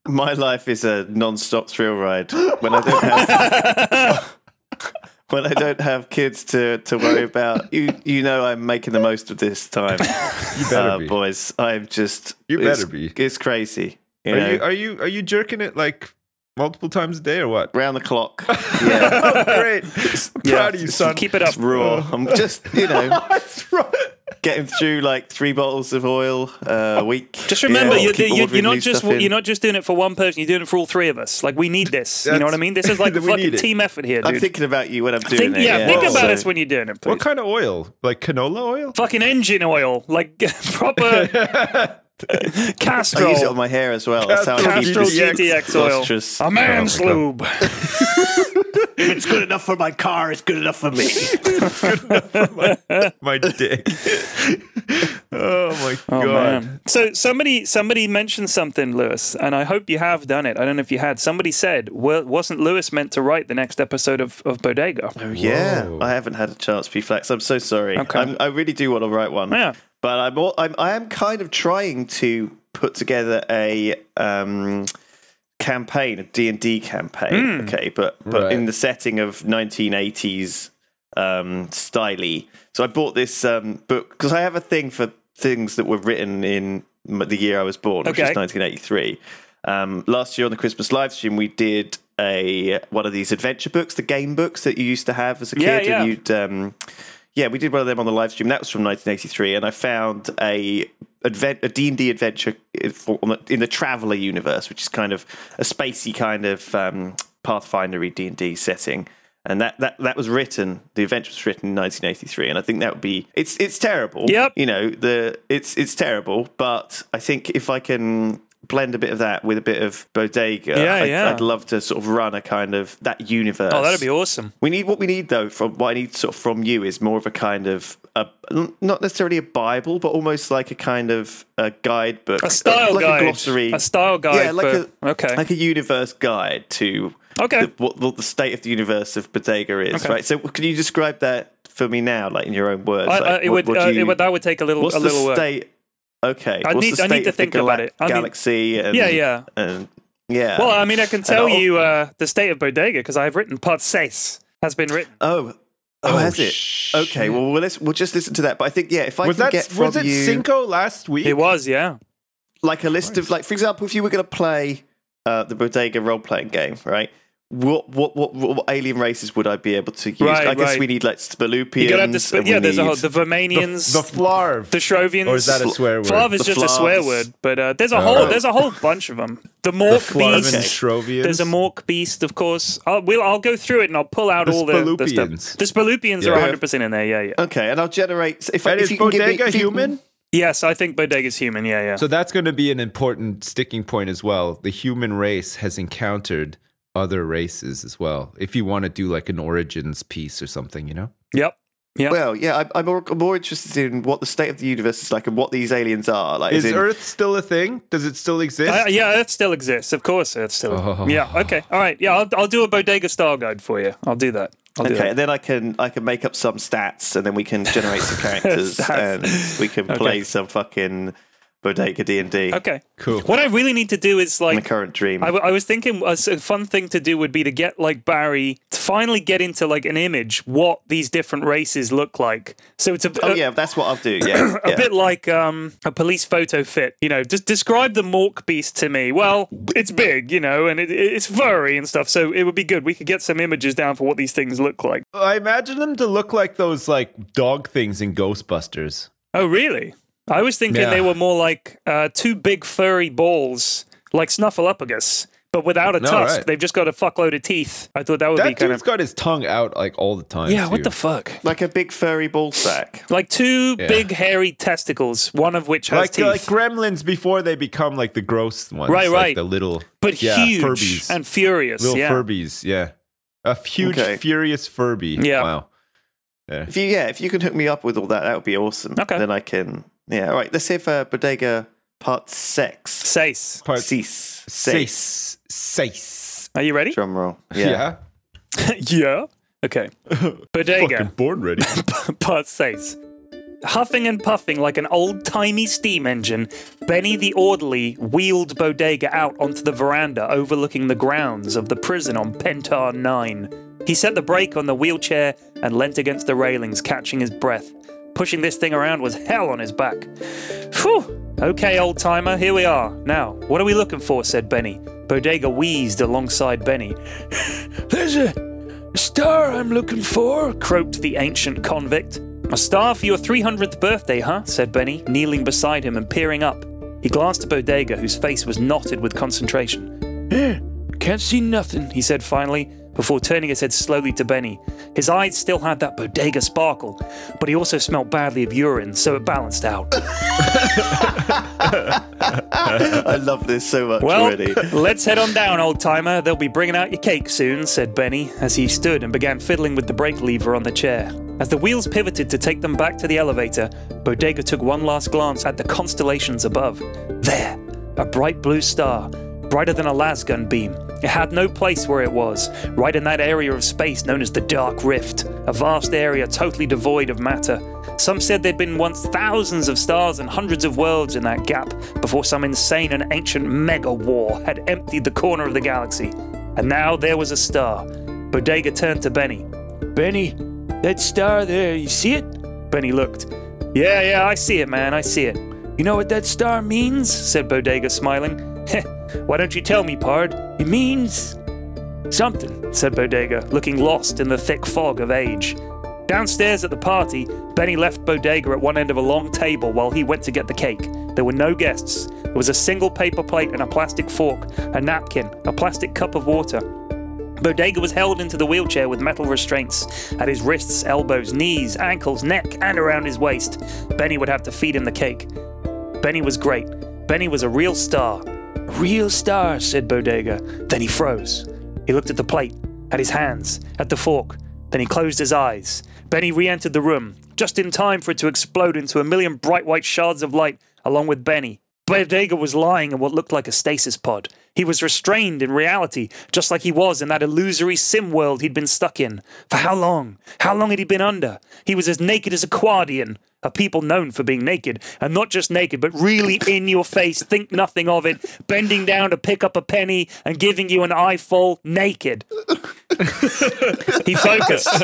My life is a non-stop thrill ride when I don't have when I don't have kids to, to worry about. You you know I'm making the most of this time, You better uh, be. boys. I'm just You it's- better be. It's crazy. You Are know, you are you are you jerking it like multiple times a day or what? round the clock. Yeah, oh, great! I'm Yeah. proud of you, son. Keep it up. it's raw. I'm just you know getting through like three bottles of oil uh, a week. Just remember, Yeah, you're, you're, you're not just you're not just doing it for one person. You're doing it for all three of us. Like we need this. you know what I mean? This is like a fucking team effort here, dude. I'm thinking about you when I'm doing Think- it. yeah, think Whoa. about so- us when you're doing it, please. What kind of oil? Like canola oil? fucking engine oil, like proper I use it on my hair as well. That's how I keep GTX GTX oil. lustrous. A man's Oh lube. If it's good enough enough for my car is good enough for me. my dick. oh my Oh, god. man. So somebody somebody mentioned something, Lewis, and I hope you have done it. I don't know if you had. Somebody said, well, wasn't Lewis meant to write the next episode of, of Bodega? Oh Yeah, Whoa. I haven't had a chance to be flex. I'm so sorry. Okay. I'm, I really do want to write one. Yeah. But I'm, all, I'm I am kind of trying to put together a um, campaign, a D and D campaign. Okay, but but Right. in the setting of 1980s um, styly. So I bought this um, book because I have a thing for things that were written in the year I was born, which is 1983. Um, last year on the Christmas live stream, we did a one of these adventure books, the game books that you used to have as a Yeah, kid, yeah. and you'd um, yeah, we did one of them on the live stream. That was from 1983, and I found a advent, a D&D adventure in- for- on the- in the Traveller universe, which is kind of a spacey kind of um, Pathfindery D&D setting. And that, that, that was written. The adventure was written in 1983, and I think that would be it's it's terrible. Yep. You know the it's it's terrible, but I think if I can blend a bit of that with a bit of bodega, Yeah, I'd, yeah. I'd love to sort of run a kind of that universe. Oh, that'd be awesome. We need what we need though. From what I need sort of from you is more of a kind of a not necessarily a Bible, but almost like a kind of a guidebook, A style like guide. a glossary, A style guide. Yeah, like for, a okay. like a universe guide to Okay. the, what, what the state of the universe of Bodega is. Okay. Right. So can you describe that for me now, like in your own words? I, Like, I, it what- would, what uh, do it would that would take a little What's a the little work. State? Okay. I what's need- the I need to of the think about it. I mean- Galaxy and Yeah, yeah. and yeah. Well, I mean, I can tell you uh, the state of Bodega because I've written part seis has been written. Oh, oh, Oh, has it? shit. Okay, well, we'll, let's, we'll just listen to that. But I think, yeah, if I Was can that get from was it you Cinco last week? It was, yeah. like a list of, like, for example, if you were going to play uh, the Bodega role playing game, right? What, what what what alien races would I be able to use? Right, I guess right. we need like Spalupians. You gotta have the, sp- yeah. There's a whole, the Vermanians, The, the Flarv. the Shrovians. or is that a swear word? Flav is The just a swear word, but uh, there's a whole there's a whole bunch of them. The Mork Flarv and Beast. Shrovians. There's a Mork Beast, of course. I'll, we'll, I'll go through it and I'll pull out The all the, the Spalupians. stuff. The Spalupians are 100 percent in there. Yeah, yeah. Okay, and I'll generate. If, I, And if is you can give me- Bodega you- human? Yes, I think Bodega's human. Yeah, yeah. So that's going to be an important sticking point as well. The human race has encountered other races as well. If you want to do like an origins piece or something, you know? yep. Yeah. Well, yeah, I'm, I'm, more, I'm more interested in what the state of the universe is like and what these aliens are. Like, Is as in- Earth still a thing? Does it still exist? Uh, yeah, Earth still exists. Of course, Earth still. Oh. Yeah. Okay. All right. Yeah, I'll, I'll do a bodega style guide for you. I'll do that. I'll do Okay, that. and then I can I can make up some stats, and then we can generate some characters, and we can play some fucking bodega D and D. Okay. Cool. What I really need to do is like My current dream. I, w- I was thinking a s- a fun thing to do would be to get like Barry to finally get into like an image what these different races look like. So it's a, oh a- yeah, that's what I'll do. Yeah, a yeah. bit like um, a police photo fit. You know, just describe the Mork beast to me. Well, it's big, you know, and it, it's furry and stuff. So it would be good. We could get some images down for what these things look like. I imagine them to look like those like dog things in Ghostbusters. Oh, really? I was thinking Yeah. they were more like uh, two big furry balls, like Snuffleupagus, but without a No, tusk. right. They've just got a fuckload of teeth. I thought that would be That kind dude's of got his tongue out like all the time. yeah. too. What the fuck? like a big furry ball sack. Like two Yeah. big hairy testicles, one of which has like teeth, like gremlins before they become like the gross ones. Right, like right. The little but yeah, huge Furbies. and furious. little yeah. Furbies. Yeah, a huge Okay. furious Furby. Yeah. Wow. If you yeah, if you can hook me up with all that, that would be awesome. Okay. Then I can yeah. All right, let's hear if uh, bodega part six. Sace. Part Cease. Sace. Sace. Are you ready? Drum roll. Yeah. Yeah. yeah. Okay. Bodega. Fucking born ready. Part says. Huffing and puffing like an old timey steam engine, Benny the orderly wheeled Bodega out onto the veranda overlooking the grounds of the prison on Pentar 9. He set the brake on the wheelchair and leant against the railings, catching his breath. Pushing this thing around was hell on his back. Phew! Okay, old timer, here we are. Now, what are we looking for? said Benny. Bodega wheezed alongside Benny. There's a star I'm looking for, croaked the ancient convict. A star for your 300th birthday, huh? said Benny, kneeling beside him and peering up. He glanced at Bodega, whose face was knotted with concentration. Eh, can't see nothing, he said finally. Before turning his head slowly to Benny. His eyes still had that bodega sparkle, but he also smelt badly of urine, so it balanced out. I love this so much Well, already. let's head on down, old timer. They'll be bringing out your cake soon, said Benny as he stood and began fiddling with the brake lever on the chair. As the wheels pivoted to take them back to the elevator, Bodega took one last glance at the constellations above. There, a bright blue star, brighter than a lasgun beam. It had no place where it was, right in that area of space known as the Dark Rift, a vast area totally devoid of matter. Some said there'd been once thousands of stars and hundreds of worlds in that gap before some insane and ancient mega war had emptied the corner of the galaxy. And now there was a star. Bodega turned to Benny. Benny, that star there, you see it? Benny looked. Yeah, yeah, I see it, man, I see it. You know what that star means? said Bodega, smiling. Why don't you tell me, Pard? It means. Something, said Bodega, looking lost in the thick fog of age. Downstairs at the party, Benny left Bodega at one end of a long table while he went to get the cake. There were no guests. There was a single paper plate and a plastic fork, a napkin, a plastic cup of water. Bodega was held into the wheelchair with metal restraints at his wrists, elbows, knees, ankles, neck, and around his waist. Benny would have to feed him the cake. Benny was great. Benny was a real star. Real star, said Bodega. Then he froze. He looked at the plate, at his hands, at the fork. Then he closed his eyes. Benny re entered the room, just in time for it to explode into a million bright white shards of light, along with Benny. Bodega was lying in what looked like a stasis pod. He was restrained in reality, just like he was in that illusory sim world he'd been stuck in. For how long? How long had he been under? He was as naked as a Quadian, a people known for being naked, and not just naked, but really in your face, think nothing of it, bending down to pick up a penny and giving you an eyeful naked. he focused,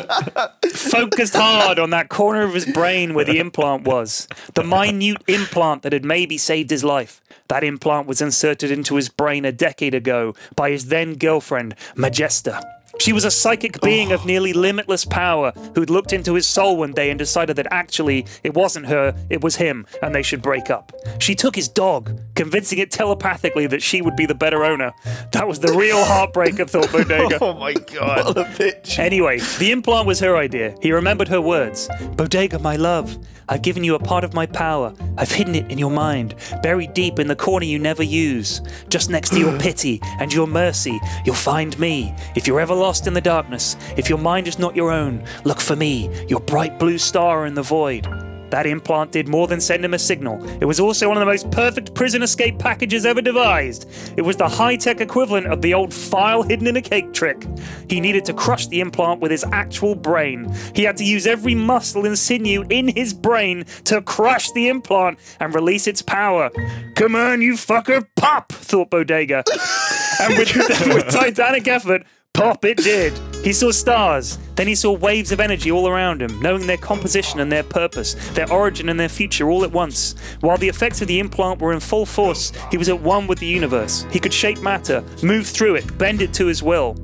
focused hard on that corner of his brain where the implant was, the minute implant that had maybe saved his life. That implant was inserted into his brain a decade ago by his then girlfriend, Majesta. She was a psychic being of nearly limitless power who'd looked into his soul one day and decided that actually it wasn't her, it was him, and they should break up. She took his dog, convincing it telepathically that she would be the better owner. That was the real heartbreaker, thought Bodega. Oh my god. What a bitch. Anyway, the implant was her idea. He remembered her words Bodega, my love, I've given you a part of my power. I've hidden it in your mind, buried deep in the corner you never use. Just next to your pity and your mercy, you'll find me. If you're ever lost in the darkness, if your mind is not your own, look for me, your bright blue star in the void. That implant did more than send him a signal. It was also one of the most perfect prison escape packages ever devised. It was the high tech equivalent of the old file hidden in a cake trick. He needed to crush the implant with his actual brain. He had to use every muscle and sinew in his brain to crush the implant and release its power. Come on, you fucker, pop, thought Bodega. and with, with titanic effort, Pop it did. He saw stars. Then he saw waves of energy all around him, knowing their composition and their purpose, their origin and their future all at once. While the effects of the implant were in full force, he was at one with the universe. He could shape matter, move through it, bend it to his will.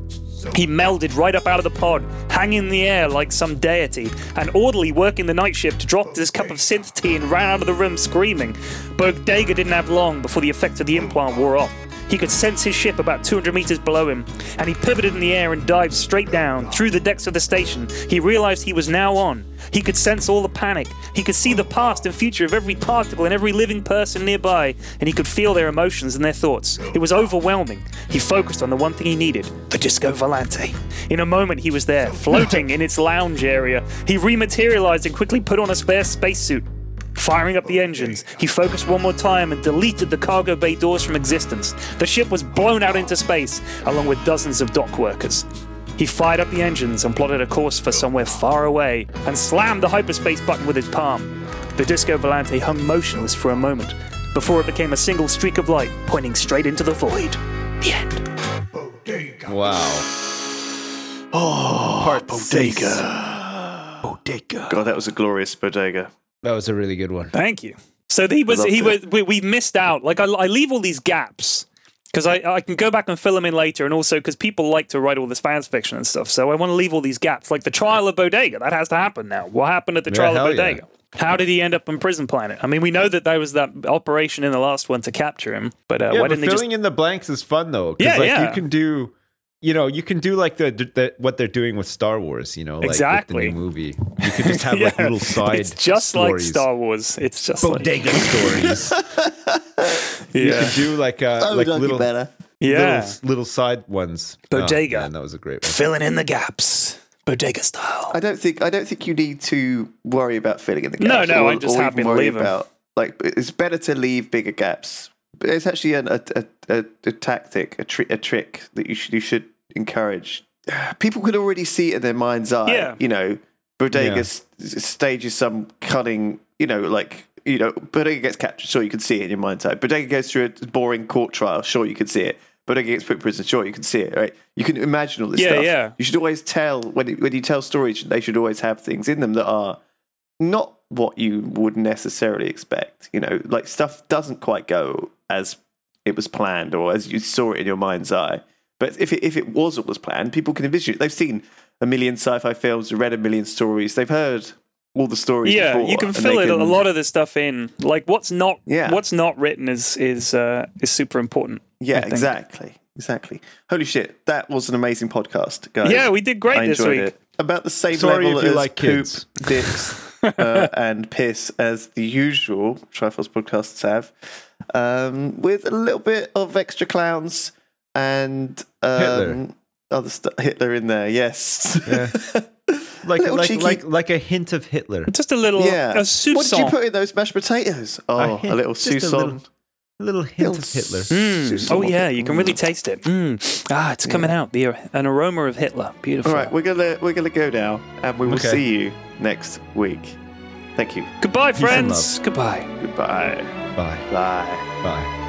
He melded right up out of the pod, hanging in the air like some deity, and orderly working the night shift dropped his cup of synth tea and ran out of the room screaming. Bodega didn't have long before the effects of the implant wore off. He could sense his ship about 200 meters below him, and he pivoted in the air and dived straight down through the decks of the station. He realized he was now on. He could sense all the panic. He could see the past and future of every particle and every living person nearby, and he could feel their emotions and their thoughts. It was overwhelming. He focused on the one thing he needed the Disco Volante. In a moment, he was there, floating in its lounge area. He rematerialized and quickly put on a spare spacesuit. Firing up the engines, he focused one more time and deleted the cargo bay doors from existence. The ship was blown out into space, along with dozens of dock workers. He fired up the engines and plotted a course for somewhere far away, and slammed the hyperspace button with his palm. The Disco Volante hung motionless for a moment, before it became a single streak of light pointing straight into the void. The end. Wow. Oh, Part Bodega. Bodega. God, that was a glorious Bodega. That was a really good one. Thank you. So he was he was we, we missed out. Like I, I leave all these gaps because I, I can go back and fill them in later, and also because people like to write all this fan fiction and stuff. So I want to leave all these gaps, like the trial of Bodega. That has to happen now. What happened at the Yeah, trial of hell yeah. Bodega? How did he end up on Prison Planet? I mean, we know that there was that operation in the last one to capture him, but uh, Yeah, why but didn't they filling just? in the blanks is fun though. 'cause, Yeah, like yeah. you can do you know, you can do like the, the what they're doing with Star Wars. You know, like Exactly. with the new movie. You could just have like little side. It's just like. Star Wars. It's just like bodega stories. You yeah, could do like uh, That like little, be better. yeah. little little side ones. Bodega. Oh, man, that was a great one. Filling in the gaps, bodega style. I don't think I don't think you need to worry about filling in the gaps. no, or, I'm just or happy even to worry leave 'em. about like it's better to leave bigger gaps. It's actually an, a, a, a, a tactic, a, tri- a trick that you should you should encourage. People could already see it in their mind's eye. Yeah. You know, Bodega Yeah. stages some cunning. You know, like you know, Bodega gets captured. Sure, you can see it in your mind's eye. Bodega goes through a boring court trial. Sure, you can see it. Bodega gets put in prison. Sure, you can see it. Right? You can imagine all this Yeah, stuff. yeah. You should always tell when you- when you tell stories, they should always have things in them that are not what you would necessarily expect. You know, like stuff doesn't quite go as it was planned or as you saw it in your mind's eye. But if it, if it was what was planned, people can envision it. They've seen a million sci-fi films, read a million stories. They've heard all the stories. Yeah, before, you can fill they it a lot of the stuff in. Like what's not Yeah. what's not written is is uh, is super important. Yeah, exactly, exactly. Holy shit, that was an amazing podcast, guys. Yeah, we did great I this enjoyed week. It. About the same Sorry level if you as like poop, kids. dicks, uh, and piss as the usual Triforce podcasts have, um, with a little bit of extra clowns and um, Hitler. other stuff. Hitler in there, yes. Like Little like cheeky- like like a hint of Hitler. Just a little yeah. a soupçon. What did you put in those mashed potatoes? Oh, a, hint- little just a soupçon. little- A little hint Little of Hitler. Mm. Oh yeah, you can really taste it. Mm. Ah, it's coming out. The an aroma of Hitler. Beautiful. All right, we're gonna we're gonna go now, and we will Okay. see you next week. Thank you. Goodbye, friends. Goodbye. Goodbye. Bye. Bye. Bye.